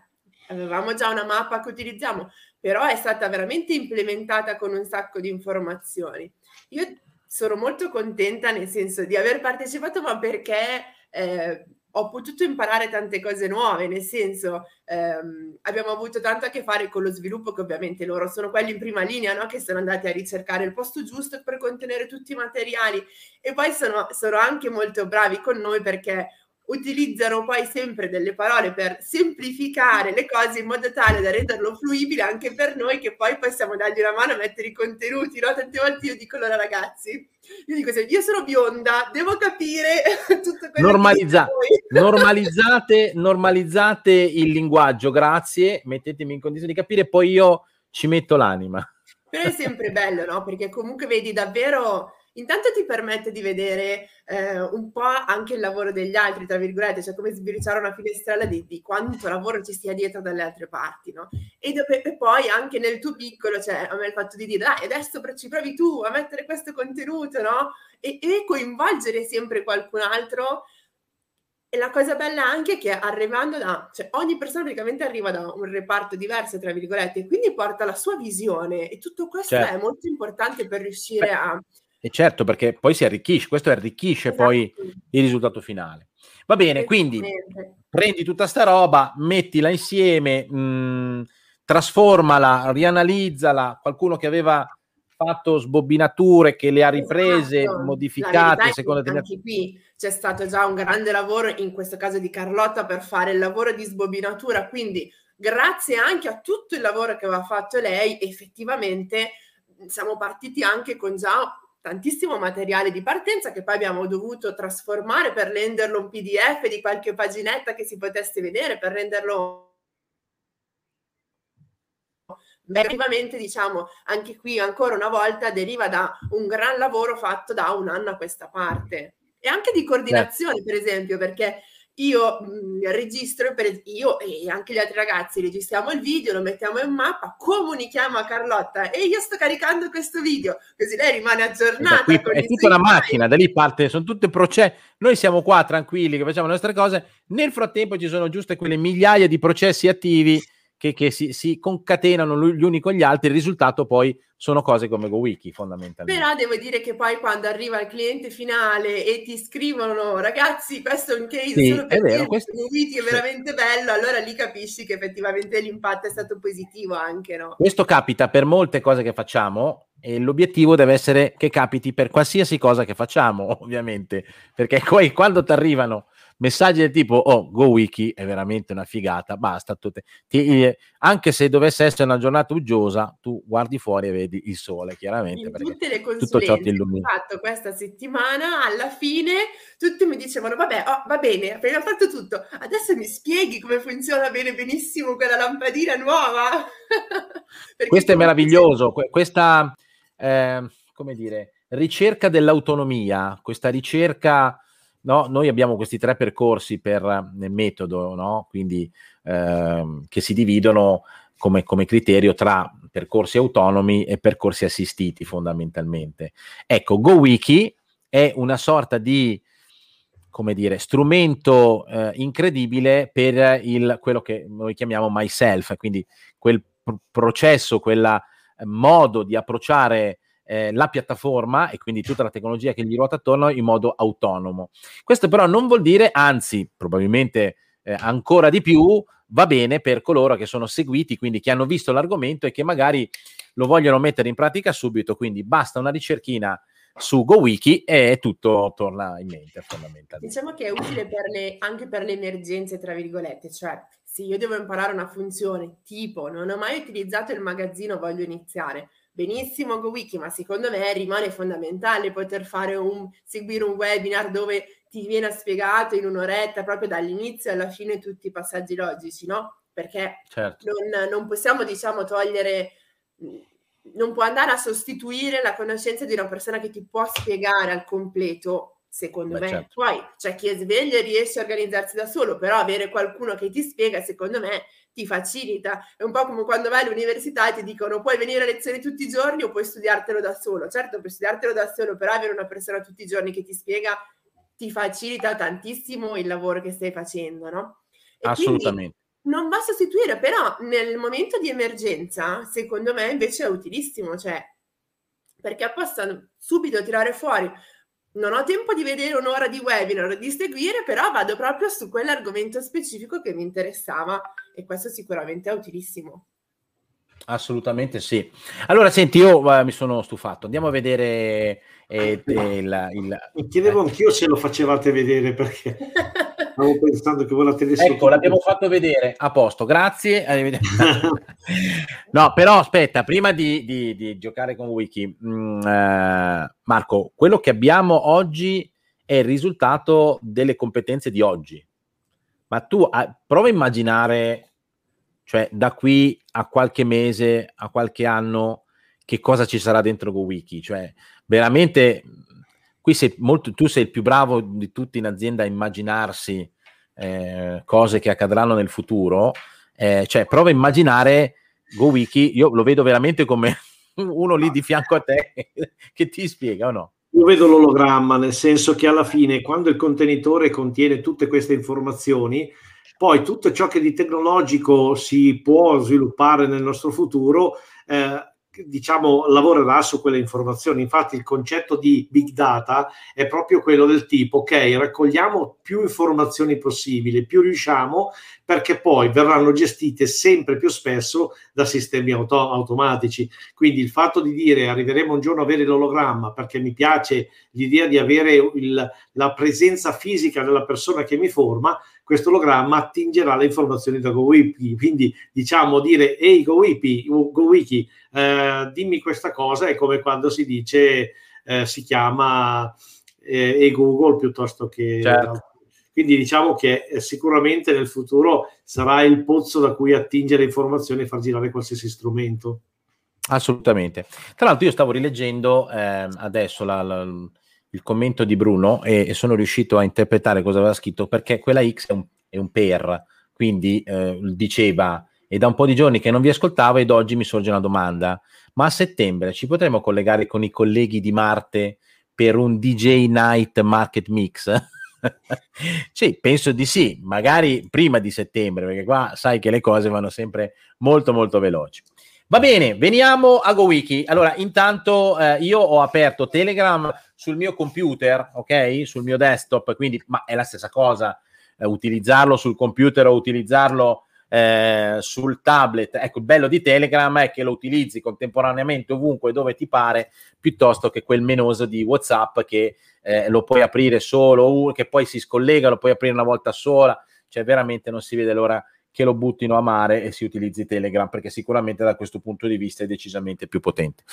avevamo già una mappa che utilizziamo, però è stata veramente implementata con un sacco di informazioni. Io sono molto contenta nel senso di aver partecipato, ma perché eh, ho potuto imparare tante cose nuove, nel senso ehm, abbiamo avuto tanto a che fare con lo sviluppo che ovviamente loro sono quelli in prima linea no? che sono andati a ricercare il posto giusto per contenere tutti i materiali e poi sono, sono anche molto bravi con noi perché utilizzano poi sempre delle parole per semplificare le cose in modo tale da renderlo fruibile anche per noi che poi possiamo dargli una mano a mettere i contenuti, no? Tante volte io dico loro ragazzi, io dico io sono bionda, devo capire tutto quello Normalizza- che normalizzate, normalizzate il linguaggio, grazie, mettetemi in condizione di capire, poi io ci metto l'anima. Però è sempre bello, no? Perché comunque vedi davvero intanto ti permette di vedere eh, un po' anche il lavoro degli altri, tra virgolette, cioè come sbirciare una finestrella di, di, quanto lavoro ci sia dietro dalle altre parti, no? E, dove, e, poi anche nel tuo piccolo, cioè a me il fatto di dire, dai, adesso ci provi tu a mettere questo contenuto, no? E, e coinvolgere sempre qualcun altro. E la cosa bella anche è che arrivando da, cioè ogni persona praticamente arriva da un reparto diverso, tra virgolette, e quindi porta la sua visione e tutto questo certo. è molto importante per riuscire Beh. a e certo, perché poi si arricchisce, questo arricchisce esatto. poi il risultato finale. Va bene, quindi prendi tutta sta roba, mettila insieme, mh, mm, trasformala, rianalizzala, qualcuno che aveva fatto sbobbinature, che le ha riprese, esatto. modificate secondo te. Anche qui c'è stato già un grande lavoro, in questo caso di Carlotta, per fare il lavoro di sbobbinatura, quindi grazie anche a tutto il lavoro che aveva fatto lei, effettivamente siamo partiti anche con già tantissimo materiale di partenza che poi abbiamo dovuto trasformare per renderlo un PDF di qualche paginetta che si potesse vedere, per renderlo effettivamente diciamo anche qui ancora una volta deriva da un gran lavoro fatto da un anno a questa parte. E anche di coordinazione per esempio perché io mh, mm, registro, per, io e anche gli altri ragazzi registriamo il video, lo mettiamo in mappa, comunichiamo a Carlotta e io sto caricando questo video, così lei rimane aggiornata. Qui, è tutta una macchina, da lì parte, sono tutte processi. Noi siamo qua tranquilli che facciamo le nostre cose, nel frattempo ci sono giuste quelle migliaia di processi attivi che, che si, si, concatenano gli uni con gli altri, il risultato poi sono cose come GoWiki fondamentalmente. Però devo dire che poi quando arriva il cliente finale e ti scrivono ragazzi questo è un case sì, solo per vero, questo... GoWiki è veramente bello, allora lì capisci che effettivamente l'impatto è stato positivo anche, no? Questo capita per molte cose che facciamo e l'obiettivo deve essere che capiti per qualsiasi cosa che facciamo, ovviamente, perché poi quando ti arrivano messaggi del tipo oh GoWiki è veramente una figata basta tutte. Ti, eh, anche se dovesse essere una giornata uggiosa tu guardi fuori e vedi il sole chiaramente tutte le tutto ciò ti illumina fatto questa settimana alla fine tutti mi dicevano vabbè oh, va bene abbiamo fatto tutto adesso mi spieghi come funziona bene benissimo quella lampadina nuova questo è meraviglioso questa eh, come dire ricerca dell'autonomia questa ricerca no, noi abbiamo questi tre percorsi per metodo, no? quindi eh, che si dividono come, come, criterio tra percorsi autonomi e percorsi assistiti fondamentalmente. Ecco, GoWiki è una sorta di come dire, strumento eh, incredibile per il, quello che noi chiamiamo myself, quindi quel pr- processo, quel eh, modo di approcciare eh, la piattaforma e quindi tutta la tecnologia che gli ruota attorno in modo autonomo. Questo però non vuol dire, anzi probabilmente eh, ancora di più, va bene per coloro che sono seguiti, quindi che hanno visto l'argomento e che magari lo vogliono mettere in pratica subito, quindi basta una ricerchina su GoWiki e tutto torna in mente fondamentalmente. Diciamo che è utile per le, anche per le emergenze, tra virgolette, cioè se io devo imparare una funzione tipo non ho mai utilizzato il magazzino, voglio iniziare. Benissimo GoWiki, ma secondo me rimane fondamentale poter fare un, seguire un webinar dove ti viene spiegato in un'oretta proprio dall'inizio alla fine tutti i passaggi logici, no? Perché certo. non, non possiamo, diciamo, togliere non può andare a sostituire la conoscenza di una persona che ti può spiegare al completo, secondo Beh, me. Certo. Poi c'è chi è sveglio e riesce a organizzarsi da solo, però avere qualcuno che ti spiega, secondo me, ti facilita. È un po' come quando vai all'università e ti dicono puoi venire a lezione tutti i giorni o puoi studiartelo da solo. Certo, puoi studiartelo da solo, però avere una persona tutti i giorni che ti spiega ti facilita tantissimo il lavoro che stai facendo, no? E Assolutamente non va a sostituire, però nel momento di emergenza, secondo me invece è utilissimo, cioè perché possono subito tirare fuori. Non ho tempo di vedere un'ora di webinar, di seguire, però vado proprio su quell'argomento specifico che mi interessava e questo sicuramente è utilissimo. Assolutamente sì. Allora, senti, io uh, mi sono stufato. Andiamo a vedere eh, il, il... Mi chiedevo eh. anch'io se lo facevate vedere perché stavo pensando che voi la teneste. Ecco, l'abbiamo fatto vedere. A posto, grazie. no, però aspetta, prima di, di, di giocare con Wiki, mh, mm, eh, Marco, quello che abbiamo oggi è il risultato delle competenze di oggi. Ma tu ah, prova a immaginare cioè, da qui a qualche mese, a qualche anno, che cosa ci sarà dentro GoWiki? Cioè, veramente, qui sei molto, tu sei il più bravo di tutti in azienda a immaginarsi eh, cose che accadranno nel futuro. Eh, cioè, prova a immaginare GoWiki, io lo vedo veramente come uno lì di fianco a te che ti spiega o no? Io vedo l'ologramma, nel senso che alla fine, quando il contenitore contiene tutte queste informazioni, poi tutto ciò che di tecnologico si può sviluppare nel nostro futuro, eh, diciamo, lavorerà su quelle informazioni. Infatti il concetto di big data è proprio quello del tipo, ok, raccogliamo più informazioni possibili, più riusciamo, perché poi verranno gestite sempre più spesso da sistemi auto- automatici. Quindi il fatto di dire arriveremo un giorno a avere l'ologramma perché mi piace l'idea di avere il, la presenza fisica della persona che mi forma, questo ologramma attingerà le informazioni da GoWiki. Quindi diciamo dire ehi GoWiki, GoWiki eh, dimmi questa cosa è come quando si dice eh, si chiama eh, e Google piuttosto che certo. Quindi diciamo che eh, sicuramente nel futuro sarà il pozzo da cui attingere informazioni e far girare qualsiasi strumento. Assolutamente. Tra l'altro io stavo rileggendo eh, adesso la, la, il commento di Bruno e, e, sono riuscito a interpretare cosa aveva scritto perché quella X è un, è un per, quindi eh, diceva è da un po' di giorni che non vi ascoltavo ed oggi mi sorge una domanda, ma a settembre ci potremo collegare con i colleghi di Marte per un DJ Night Market Mix? sì, penso di sì, magari prima di settembre, perché qua sai che le cose vanno sempre molto molto veloci. Va bene, veniamo a GoWiki. Allora, intanto eh, io ho aperto Telegram sul mio computer, ok? Sul mio desktop, quindi ma è la stessa cosa eh, utilizzarlo sul computer o utilizzarlo eh, sul tablet. Ecco, il bello di Telegram è che lo utilizzi contemporaneamente ovunque dove ti pare, piuttosto che quel menoso di WhatsApp che eh, lo puoi aprire solo, che poi si scollega, lo puoi aprire una volta sola, cioè veramente non si vede l'ora che lo buttino a mare e si utilizzi Telegram perché sicuramente da questo punto di vista è decisamente più potente.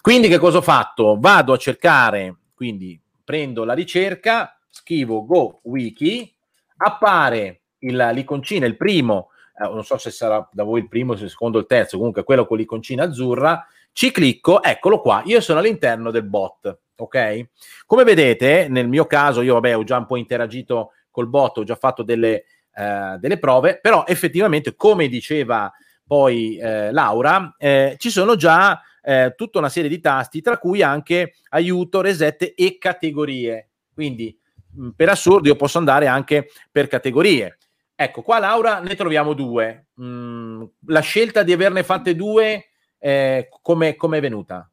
Quindi che cosa ho fatto? Vado a cercare, quindi prendo la ricerca, scrivo Go Wiki, appare il, l'iconcina, il primo, non so se sarà da voi il primo, il secondo, il terzo, comunque quello con l'iconcina azzurra, ci clicco, eccolo qua, io sono all'interno del bot ok? Come vedete, nel mio caso, io vabbè, ho già un po' interagito col bot, ho già fatto delle, eh, delle prove, però effettivamente, come diceva poi eh, Laura, eh, ci sono già eh, tutta una serie di tasti, tra cui anche aiuto, reset e categorie. Quindi, mh, per assurdo, io posso andare anche per categorie. Ecco, qua Laura ne troviamo due. Mm, la scelta di averne fatte due, eh, come è venuta?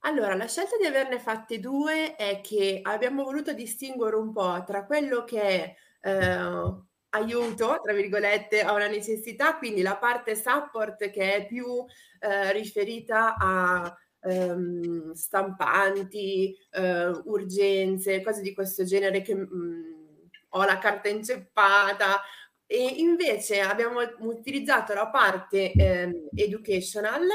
Allora, la scelta di averne fatte due è che abbiamo voluto distinguere un po' tra quello che è eh, aiuto, tra virgolette, a una necessità, quindi la parte support che è più eh, riferita a ehm, stampanti, eh, urgenze, cose di questo genere che mh, mm, ho la carta inceppata, E invece abbiamo utilizzato la parte eh, educational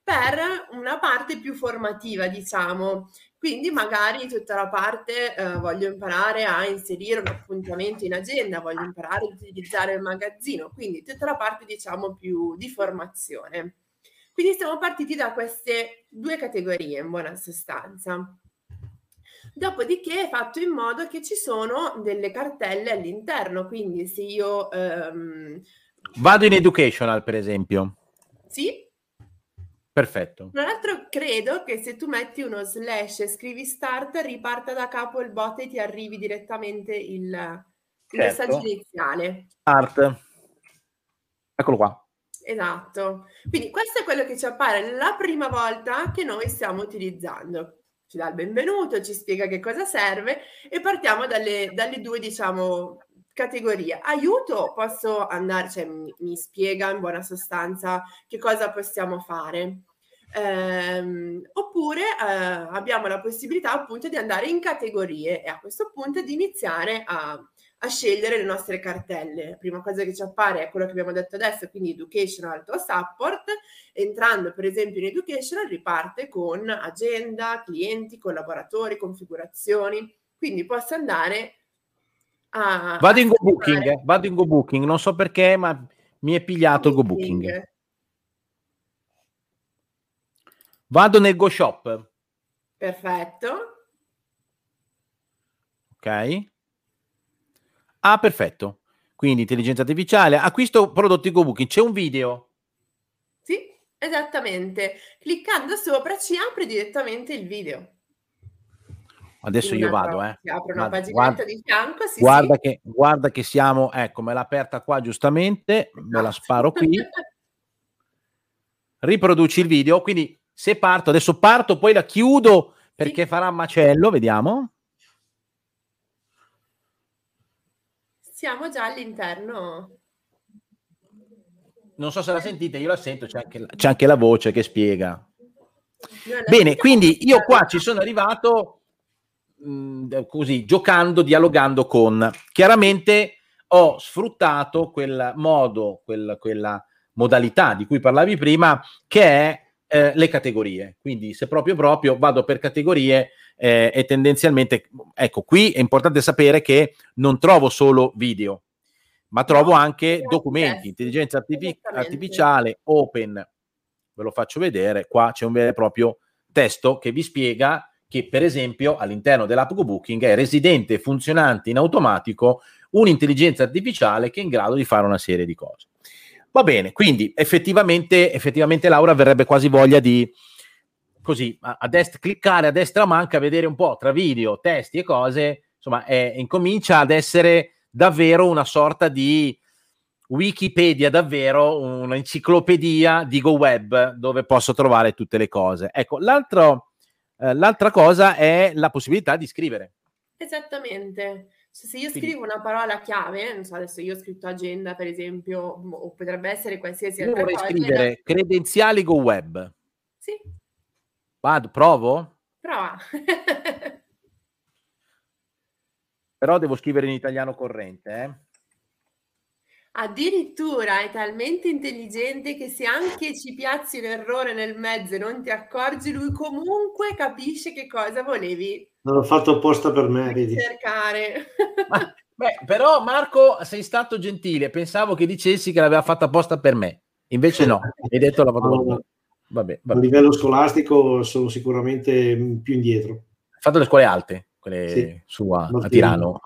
per una parte più formativa, diciamo. Quindi magari tutta la parte eh, voglio imparare a inserire un appuntamento in agenda, voglio imparare a utilizzare il magazzino, quindi tutta la parte diciamo più di formazione. Quindi siamo partiti da queste due categorie in buona sostanza. Dopodiché è fatto in modo che ci sono delle cartelle all'interno, quindi se io... Ehm... Vado in educational, per esempio. Sì. Perfetto. Tra l'altro credo che se tu metti uno slash e scrivi start, riparta da capo il bot e ti arrivi direttamente il, il certo. messaggio iniziale. Start. Eccolo qua. Esatto. Quindi questo è quello che ci appare la prima volta che noi stiamo utilizzando ci dà il benvenuto, ci spiega che cosa serve e partiamo dalle, dalle due, diciamo, categorie. Aiuto, posso andare, cioè mi, mi spiega in buona sostanza che cosa possiamo fare. Ehm, oppure eh, abbiamo la possibilità appunto di andare in categorie e a questo punto di iniziare a, a scegliere le nostre cartelle. La prima cosa che ci appare è quello che abbiamo detto adesso, quindi educational to support. Entrando per esempio in educational riparte con agenda, clienti, collaboratori, configurazioni. Quindi posso andare a... Vado in Go Booking, eh, vado in Go Booking, non so perché, ma mi è pigliato il Go Booking. Vado nel Go Shop. Perfetto. Ok. Ah, perfetto. Quindi intelligenza artificiale, acquisto prodotti GoBooking, c'è un video. Sì, esattamente. Cliccando sopra ci apre direttamente il video. Adesso io vado, eh. Si apre una paginetta guarda, di fianco. Sì, guarda, sì. Che, guarda che siamo, ecco, me l'ha aperta qua giustamente, me la sparo qui. Riproduci il video, quindi se parto, adesso parto, poi la chiudo perché sì. farà macello, vediamo. Siamo già all'interno. Non so se la sentite, io la sento, c'è anche la, c'è anche la voce che spiega. Bene, quindi io qua ci sono arrivato mh, mm, così, giocando, dialogando con. Chiaramente ho sfruttato quel modo, quel, quella modalità di cui parlavi prima, che è eh, le categorie. Quindi se proprio proprio vado per categorie eh, e tendenzialmente, ecco, qui è importante sapere che non trovo solo video, ma trovo anche documenti, intelligenza artific- artificiale, open, ve lo faccio vedere, qua c'è un vero e proprio testo che vi spiega che per esempio all'interno dell'app GoBooking è residente funzionante in automatico un'intelligenza artificiale che è in grado di fare una serie di cose. Va bene, quindi effettivamente, effettivamente Laura verrebbe quasi voglia di così a, a destra, cliccare a destra manca, vedere un po' tra video, testi e cose, insomma, è, incomincia ad essere davvero una sorta di Wikipedia, davvero un'enciclopedia di GoWeb dove posso trovare tutte le cose. Ecco, l'altro, eh, l'altra cosa è la possibilità di scrivere. Esattamente. Se io scrivo una parola chiave, non so, adesso io ho scritto agenda, per esempio, o potrebbe essere qualsiasi io altra cosa. Vorrei scrivere credenziali GoWeb. Sì, Vado, provo? Prova. Però devo scrivere in italiano corrente, eh? Addirittura è talmente intelligente che se anche ci piazzi un errore nel mezzo e non ti accorgi, lui comunque capisce che cosa volevi. Non l'ho fatto apposta per me, vedi. Cercare. Ma, beh, però Marco sei stato gentile, pensavo che dicessi che l'aveva fatta apposta per me. Invece no, hai detto la fatto no, Vabbè, vabbè. A livello scolastico sono sicuramente più indietro. Ha fatto le scuole alte, quelle sì. su a, a Tirano.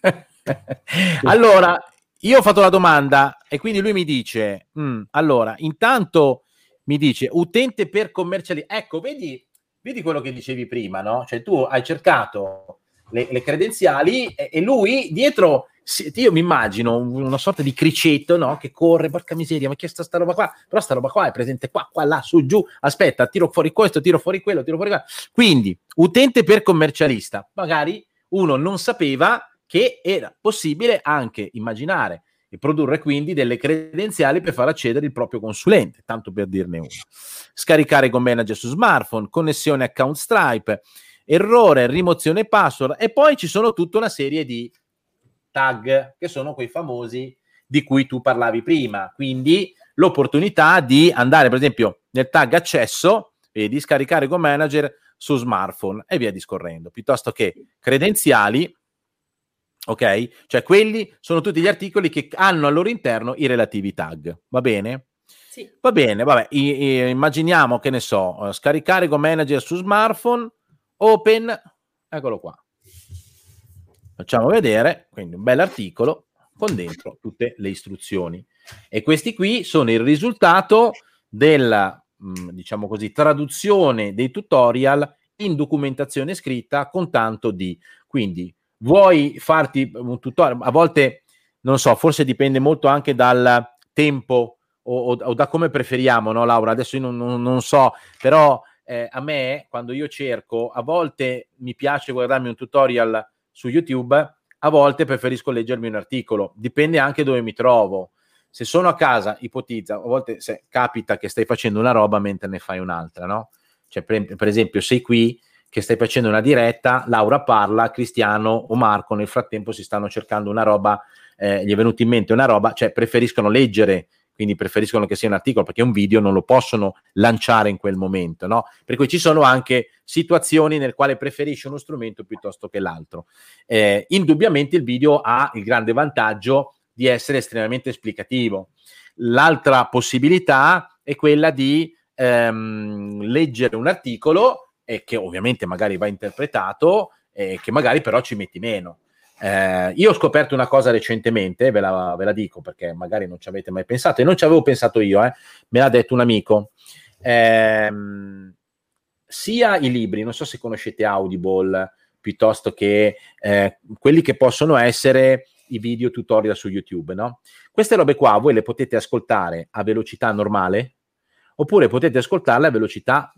allora, io ho fatto la domanda e quindi lui mi dice, mm, allora, intanto mi dice, utente per commerciali. Ecco, vedi, vedi quello che dicevi prima, no? Cioè tu hai cercato le, le credenziali e, e lui dietro io mi immagino una sorta di criceto no? che corre, porca miseria, ma chi è sta, sta roba qua? Però sta roba qua è presente qua, qua, là, su, giù, aspetta, tiro fuori questo, tiro fuori quello, tiro fuori quello. Quindi, utente per commercialista, magari uno non sapeva che era possibile anche immaginare e produrre quindi delle credenziali per far accedere il proprio consulente, tanto per dirne uno. Scaricare con manager su smartphone, connessione account Stripe, errore, rimozione password e poi ci sono tutta una serie di tag, che sono quei famosi di cui tu parlavi prima. Quindi l'opportunità di andare, per esempio, nel tag accesso e di scaricare Go Manager su smartphone e via discorrendo, piuttosto che credenziali, ok? Cioè quelli sono tutti gli articoli che hanno al loro interno i relativi tag, va bene? Sì. Va bene, vabbè, I, I, immaginiamo che ne so, scaricare Go Manager su smartphone, open, eccolo qua. Facciamo vedere, quindi un bel articolo con dentro tutte le istruzioni. E questi qui sono il risultato della, mh, diciamo così, traduzione dei tutorial in documentazione scritta con tanto di. Quindi vuoi farti un tutorial, a volte non so, forse dipende molto anche dal tempo o, o, o da come preferiamo, no Laura? Adesso io non, non, non so, però eh, a me quando io cerco, a volte mi piace guardarmi un tutorial su YouTube, a volte preferisco leggermi un articolo, dipende anche dove mi trovo. Se sono a casa, ipotizza, a volte se capita che stai facendo una roba mentre ne fai un'altra, no? Cioè, per, per esempio, sei qui che stai facendo una diretta, Laura parla, Cristiano o Marco nel frattempo si stanno cercando una roba, eh, gli è venuto in mente una roba, cioè preferiscono leggere quindi preferiscono che sia un articolo perché un video non lo possono lanciare in quel momento, no? Per cui ci sono anche situazioni nel quale preferisce uno strumento piuttosto che l'altro. Eh, indubbiamente il video ha il grande vantaggio di essere estremamente esplicativo. L'altra possibilità è quella di ehm, leggere un articolo e che ovviamente magari va interpretato e che magari però ci metti meno. Eh, io ho scoperto una cosa recentemente, ve la, ve la, dico perché magari non ci avete mai pensato, e non ci avevo pensato io, eh, me l'ha detto un amico. Eh, sia i libri, non so se conoscete Audible, piuttosto che eh, quelli che possono essere i video tutorial su YouTube, no? Queste robe qua voi le potete ascoltare a velocità normale oppure potete ascoltarle a velocità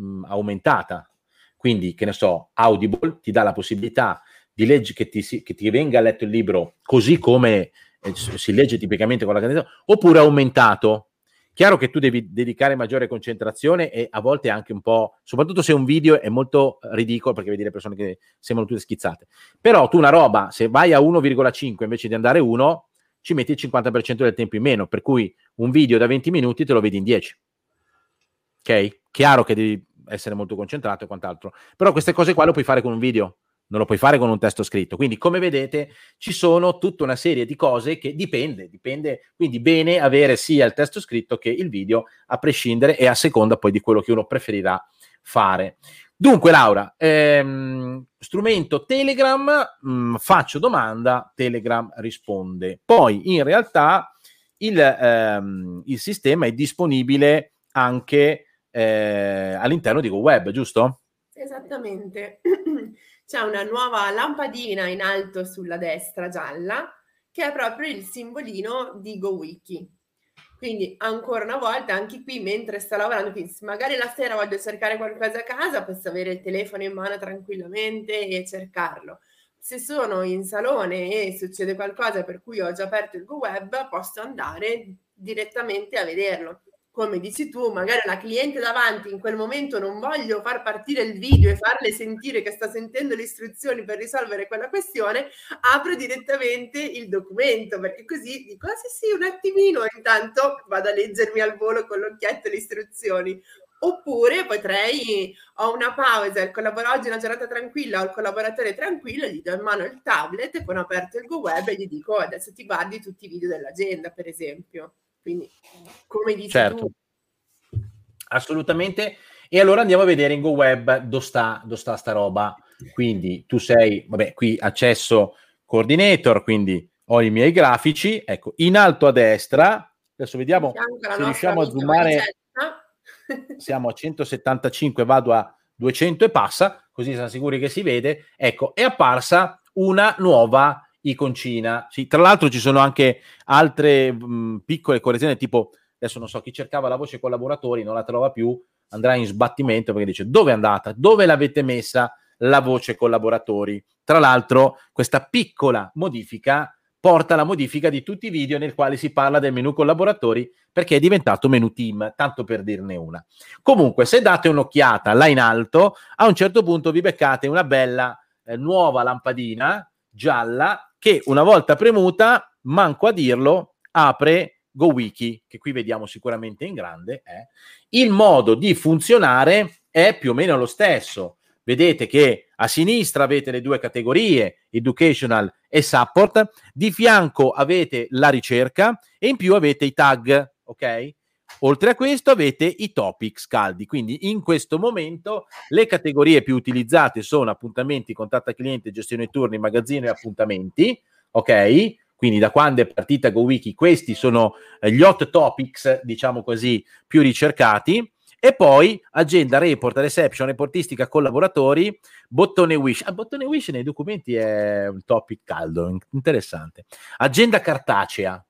mh, aumentata. Quindi, che ne so, Audible ti dà la possibilità di legge che ti, che ti venga letto il libro così come eh, si legge tipicamente con la cadenza, oppure aumentato. Chiaro che tu devi dedicare maggiore concentrazione e a volte anche un po', soprattutto se un video è molto ridicolo perché vedi le persone che sembrano tutte schizzate. Però tu una roba, se vai a 1,5 invece di andare 1, ci metti il 50% del tempo in meno, per cui un video da 20 minuti te lo vedi in 10. Ok? Chiaro che devi essere molto concentrato e quant'altro. Però queste cose qua lo puoi fare con un video non lo puoi fare con un testo scritto. Quindi, come vedete, ci sono tutta una serie di cose che dipende, dipende. Quindi, bene avere sia il testo scritto che il video, a prescindere e a seconda poi di quello che uno preferirà fare. Dunque, Laura, ehm, strumento Telegram, mh, mm, faccio domanda, Telegram risponde. Poi, in realtà, il, ehm, il sistema è disponibile anche eh, all'interno di GoWeb, giusto? Esattamente. c'è una nuova lampadina in alto sulla destra gialla che è proprio il simbolino di GoWiki. Quindi ancora una volta, anche qui mentre sto lavorando, quindi magari la sera voglio cercare qualcosa a casa, posso avere il telefono in mano tranquillamente e cercarlo. Se sono in salone e succede qualcosa per cui ho già aperto il GoWeb, posso andare direttamente a vederlo come dici tu, magari la cliente davanti in quel momento non voglio far partire il video e farle sentire che sta sentendo le istruzioni per risolvere quella questione, apro direttamente il documento perché così dico, ah sì sì, un attimino, intanto vado a leggermi al volo con l'occhietto le istruzioni. Oppure potrei, ho una pausa, il collabor- oggi è una giornata tranquilla, ho il collaboratore tranquillo, gli do in mano il tablet, poi ho aperto il Go Web e gli dico adesso ti guardi tutti i video dell'agenda, per esempio. Quindi, come dici certo. tu. Assolutamente. E allora andiamo a vedere in GoWeb dove sta, dove sta sta roba. Quindi tu sei, vabbè, qui accesso coordinator, quindi ho i miei grafici. Ecco, in alto a destra, adesso vediamo se riusciamo a zoomare. Siamo a 175, vado a 200 e passa, così siamo sicuri che si vede. Ecco, è apparsa una nuova iconcina. Sì, tra l'altro ci sono anche altre mh, piccole correzioni, tipo adesso non so chi cercava la voce collaboratori, non la trova più, andrà in sbattimento perché dice dove è andata? Dove l'avete messa la voce collaboratori? Tra l'altro, questa piccola modifica porta alla modifica di tutti i video nel quale si parla del menu collaboratori perché è diventato menu team, tanto per dirne una. Comunque, se date un'occhiata là in alto, a un certo punto vi beccate una bella eh, nuova lampadina gialla che una volta premuta manco a dirlo, apre GoWiki, che qui vediamo sicuramente in grande. Eh. Il modo di funzionare è più o meno lo stesso. Vedete che a sinistra avete le due categorie, educational e support, di fianco avete la ricerca e in più avete i tag, ok? Oltre a questo avete i topics caldi, quindi in questo momento le categorie più utilizzate sono appuntamenti, contatta cliente, gestione turni, magazzino e appuntamenti, ok? Quindi da quando è partita GoWiki questi sono eh, gli hot topics, diciamo così, più ricercati. E poi agenda, report, reception, reportistica, collaboratori, bottone wish. Ah, bottone wish nei documenti è un topic caldo, interessante. Agenda cartacea,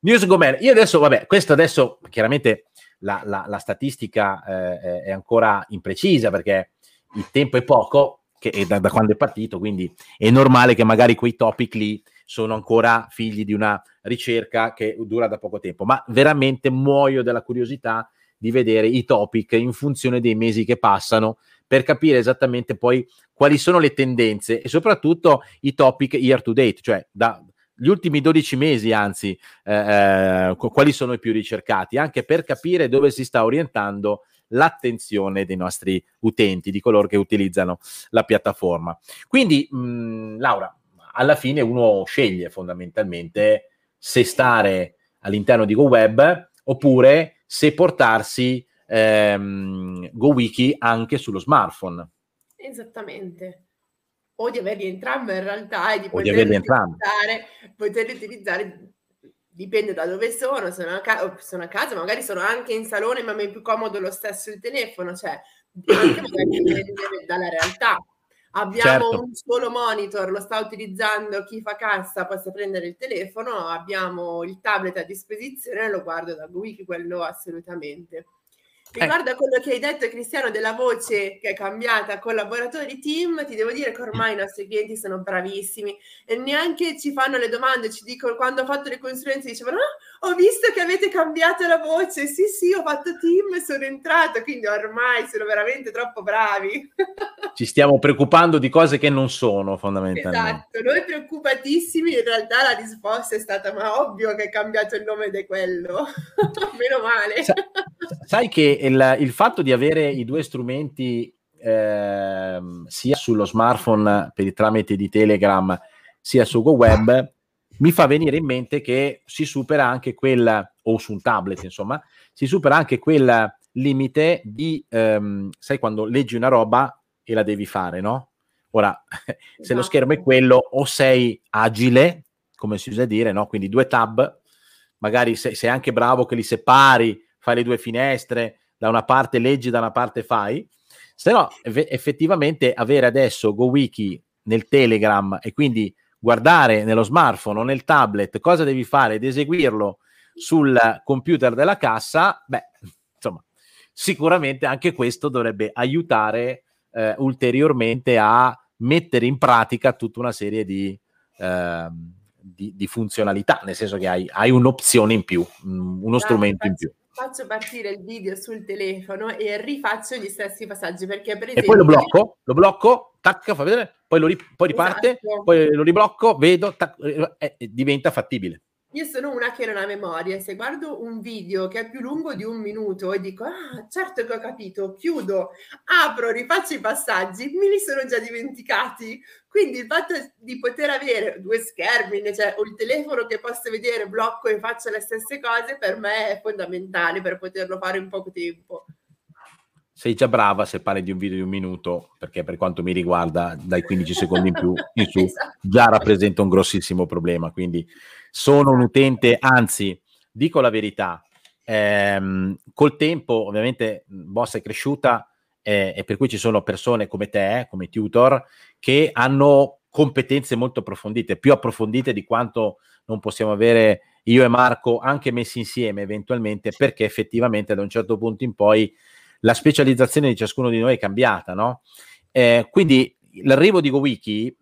News Gomer. Io adesso, vabbè, questo adesso chiaramente la, la, la statistica eh, è ancora imprecisa perché il tempo è poco, che è da, da, quando è partito, quindi è normale che magari quei topic lì sono ancora figli di una ricerca che dura da poco tempo, ma veramente muoio della curiosità di vedere i topic in funzione dei mesi che passano per capire esattamente poi quali sono le tendenze e soprattutto i topic year to date, cioè da, gli ultimi 12 mesi, anzi, eh, eh quali sono i più ricercati, anche per capire dove si sta orientando l'attenzione dei nostri utenti, di coloro che utilizzano la piattaforma. Quindi, mh, Laura, alla fine uno sceglie fondamentalmente se stare all'interno di GoWeb oppure se portarsi ehm, GoWiki anche sullo smartphone. Esattamente o di averli entrambi in realtà e di poterli utilizzare, poterli utilizzare dipende da dove sono, sono a, ca- sono a, casa, magari sono anche in salone, ma mi è più comodo lo stesso il telefono, cioè anche magari dipende dalla realtà. Abbiamo certo. un solo monitor, lo sta utilizzando chi fa cassa, possa prendere il telefono, abbiamo il tablet a disposizione, lo guardo da Wiki, quello assolutamente. Riguardo a quello che hai detto, Cristiano, della voce che è cambiata, collaboratori team, ti devo dire che ormai i nostri clienti sono bravissimi e neanche ci fanno le domande, ci dicono quando ho fatto le consulenze, dicevano ah, ho visto che avete cambiato la voce, sì sì, ho fatto team e sono entrato, quindi ormai sono veramente troppo bravi. Ci stiamo preoccupando di cose che non sono fondamentalmente. Esatto, noi preoccupatissimi, in realtà la risposta è stata ma ovvio che è cambiato il nome di quello, meno male. Sa- sai che il, il fatto di avere i due strumenti eh, sia sullo smartphone per il tramite di Telegram sia su GoWeb mi fa venire in mente che si supera anche quel o su un tablet insomma si supera anche quel limite di ehm, sai quando leggi una roba e la devi fare no? ora se lo schermo è quello o sei agile come si usa dire no? quindi due tab magari sei, sei anche bravo che li separi fai le due finestre da una parte leggi, da una parte fai, se no effettivamente avere adesso GoWiki nel Telegram e quindi guardare nello smartphone o nel tablet cosa devi fare ed eseguirlo sul computer della cassa, beh, insomma, sicuramente anche questo dovrebbe aiutare eh, ulteriormente a mettere in pratica tutta una serie di, eh, di, di funzionalità, nel senso che hai, hai un'opzione in più, uno strumento in più. faccio partire il video sul telefono e rifaccio gli stessi passaggi perché per esempio... E poi lo blocco, lo blocco, tac, fa vedere, poi, lo ri- poi riparte, esatto. poi lo riblocco, vedo, tac, eh, eh, diventa fattibile. Io sono una che non ha memoria, se guardo un video che è più lungo di un minuto e dico, ah, certo che ho capito, chiudo, apro, rifaccio i passaggi, me li sono già dimenticati. Quindi il fatto di poter avere due schermi, cioè o il telefono che posso vedere, blocco e faccio le stesse cose, per me è fondamentale per poterlo fare in poco tempo sei già brava se parli di un video di un minuto, perché per quanto mi riguarda, dai 15 secondi in più in su, esatto. già rappresenta un grossissimo problema. Quindi sono un utente, anzi, dico la verità, ehm, col tempo, ovviamente, Boss è cresciuta eh, e per cui ci sono persone come te, come tutor, che hanno competenze molto approfondite, più approfondite di quanto non possiamo avere io e Marco, anche messi insieme eventualmente, perché effettivamente da un certo punto in poi la specializzazione di ciascuno di noi è cambiata, no? Eh, quindi l'arrivo di GoWiki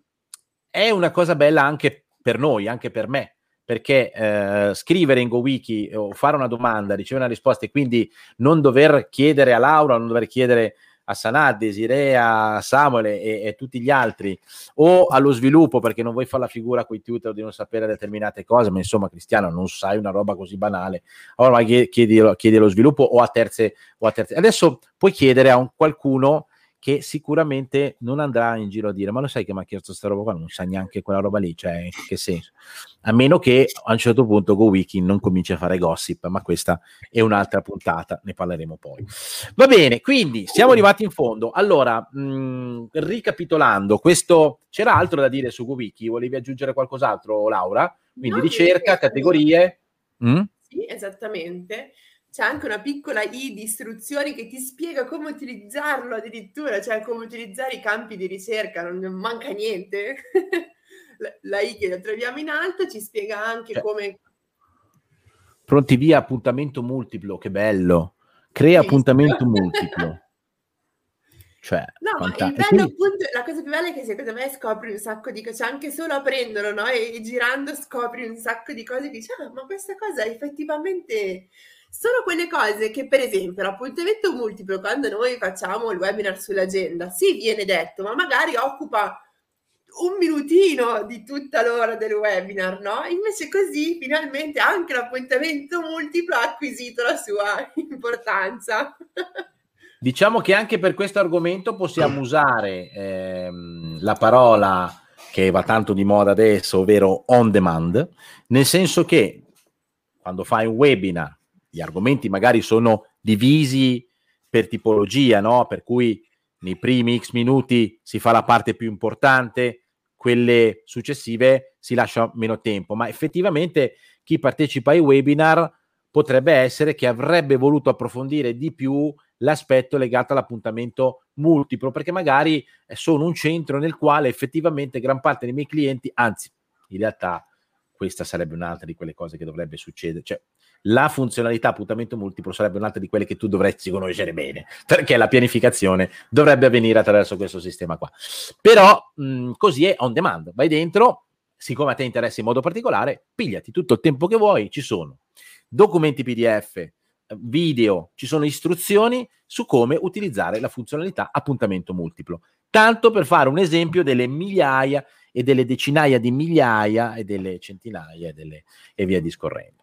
è una cosa bella anche per noi, anche per me, perché eh, scrivere in GoWiki o fare una domanda, ricevere una risposta e quindi non dover chiedere a Laura, non dover chiedere a Sanad, Desiree, a Samuel e, e, tutti gli altri, o allo sviluppo perché non vuoi fare la figura con i tutor di non sapere determinate cose, ma insomma Cristiano non sai una roba così banale, allora chiedi, chiedi lo sviluppo o a terze, o a terze. Adesso puoi chiedere a un qualcuno che sicuramente non andrà in giro a dire ma lo sai che mi ha chiesto questa roba qua, non sa neanche quella roba lì, cioè che senso? A meno che a un certo punto GoWiki non cominci a fare gossip, ma questa è un'altra puntata, ne parleremo poi. Va bene, quindi siamo arrivati in fondo. Allora, mh, mm, ricapitolando, questo c'era altro da dire su GoWiki? Volevi aggiungere qualcos'altro, Laura? Quindi no, ricerca, categorie? Mm? Sì, esattamente c'è anche una piccola i di istruzioni che ti spiega come utilizzarlo addirittura, cioè come utilizzare i campi di ricerca, non manca niente. la i che la troviamo in alto ci spiega anche cioè, come... Pronti via, appuntamento multiplo, che bello. Crea sì, appuntamento multiplo. Cioè, no, ma il bello appunto, la cosa più bella è che secondo me scopri un sacco di cose, cioè anche solo aprendolo no? e, girando scopri un sacco di cose che dici, ah, ma questa cosa effettivamente sono quelle cose che, per esempio, l'appuntamento multiplo, quando noi facciamo il webinar sull'agenda, sì, viene detto, ma magari occupa un minutino di tutta l'ora del webinar, no? Invece così finalmente anche l'appuntamento multiplo ha acquisito la sua importanza. Diciamo che anche per questo argomento possiamo usare ehm, la parola che va tanto di moda adesso, ovvero on demand, nel senso che quando fai un webinar gli argomenti magari sono divisi per tipologia, no? Per cui nei primi X minuti si fa la parte più importante, quelle successive si lascia meno tempo, ma effettivamente chi partecipa ai webinar potrebbe essere che avrebbe voluto approfondire di più l'aspetto legato all'appuntamento multiplo, perché magari sono un centro nel quale effettivamente gran parte dei miei clienti, anzi, in realtà questa sarebbe un'altra di quelle cose che dovrebbe succedere, cioè la funzionalità appuntamento multiplo sarebbe un'altra di quelle che tu dovresti conoscere bene, perché la pianificazione dovrebbe avvenire attraverso questo sistema qua. Però mh, così è on demand, vai dentro, siccome a te interessa in modo particolare, pigliati tutto il tempo che vuoi, ci sono documenti PDF, video, ci sono istruzioni su come utilizzare la funzionalità appuntamento multiplo. Tanto per fare un esempio delle migliaia e delle decinaia di migliaia e delle centinaia e, delle, e via discorrendo.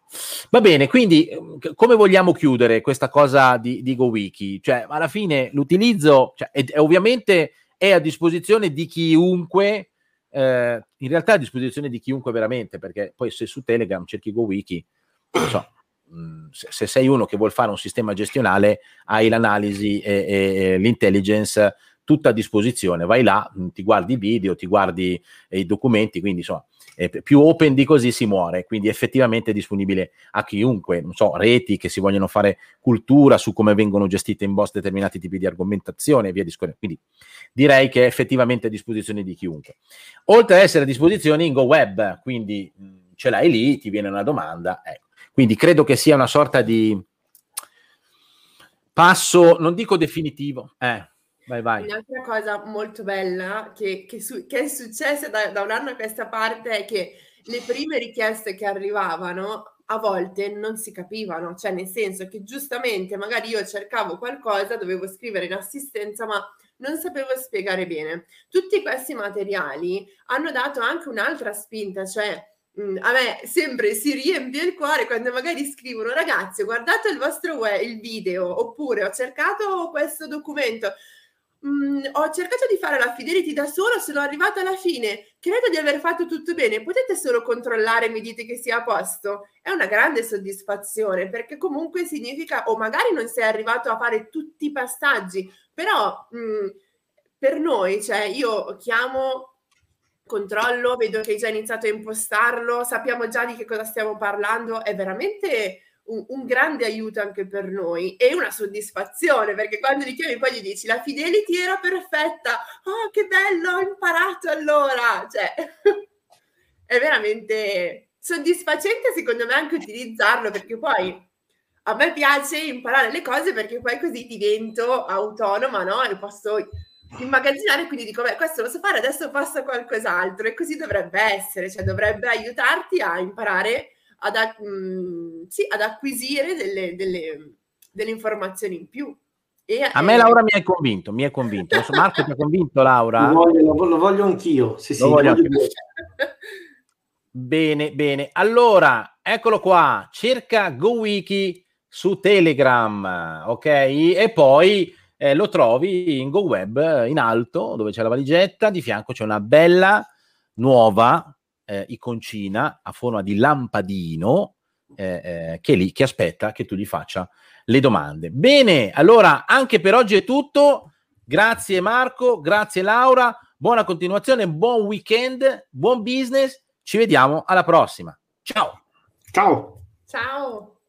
Va bene, quindi ehm, come vogliamo chiudere questa cosa di, di GoWiki? Cioè, alla fine l'utilizzo cioè, è, è, ovviamente è a disposizione di chiunque, eh, in realtà è a disposizione di chiunque veramente, perché poi se su Telegram cerchi GoWiki, non so, mm, se sei uno che vuole fare un sistema gestionale, hai l'analisi e, e l'intelligence tutta a disposizione. Vai là, mm, ti guardi i video, ti guardi i documenti, quindi insomma, più open di così si muore, quindi effettivamente è disponibile a chiunque, non so, reti che si vogliono fare cultura su come vengono gestite in boss determinati tipi di argomentazione e via discorrendo. Quindi direi che è effettivamente a disposizione di chiunque. Oltre ad essere a disposizione in GoWeb, quindi mh, mm, ce l'hai lì, ti viene una domanda, ecco. Quindi credo che sia una sorta di passo, non dico definitivo, eh, Vai, vai. Un'altra cosa molto bella che, che, su, che è successa da, da, un anno a questa parte è che le prime richieste che arrivavano a volte non si capivano, cioè nel senso che giustamente magari io cercavo qualcosa, dovevo scrivere in assistenza, ma non sapevo spiegare bene. Tutti questi materiali hanno dato anche un'altra spinta, cioè mh, a me sempre si riempie il cuore quando magari scrivono ragazzi guardate il vostro web, il video, oppure ho cercato questo documento, Mm, ho cercato di fare la fidelity da solo, sono arrivata alla fine, credo di aver fatto tutto bene, potete solo controllare e mi dite che sia a posto? È una grande soddisfazione perché comunque significa, o magari non sei arrivato a fare tutti i passaggi, però mh, mm, per noi, cioè io chiamo, controllo, vedo che hai già iniziato a impostarlo, sappiamo già di che cosa stiamo parlando, è veramente un, un, grande aiuto anche per noi e una soddisfazione perché quando li chiami poi gli dici la fidelity era perfetta, oh che bello, ho imparato allora, cioè è veramente soddisfacente secondo me anche utilizzarlo perché poi a me piace imparare le cose perché poi così divento autonoma, no? E posso immagazzinare, quindi dico, beh, questo lo so fare, adesso passo a qualcos'altro e così dovrebbe essere, cioè dovrebbe aiutarti a imparare ad, mh, sì, ad acquisire delle, delle, delle, informazioni in più E, a me Laura mi hai convinto, mi hai convinto. Marco ti ha convinto Laura? Lo voglio, lo voglio anch'io. Sì, sì, lo voglio anch'io. Bene, bene. Allora, eccolo qua. Cerca GoWiki su Telegram, ok? E poi eh, lo trovi in GoWeb in alto, dove c'è la valigetta. Di fianco c'è una bella nuova eh, iconcina a forma di lampadino eh, eh che è lì che aspetta che tu gli faccia le domande. Bene, allora anche per oggi è tutto. Grazie Marco, grazie Laura. Buona continuazione, buon weekend, buon business ci vediamo alla prossima. Ciao. Ciao. Ciao.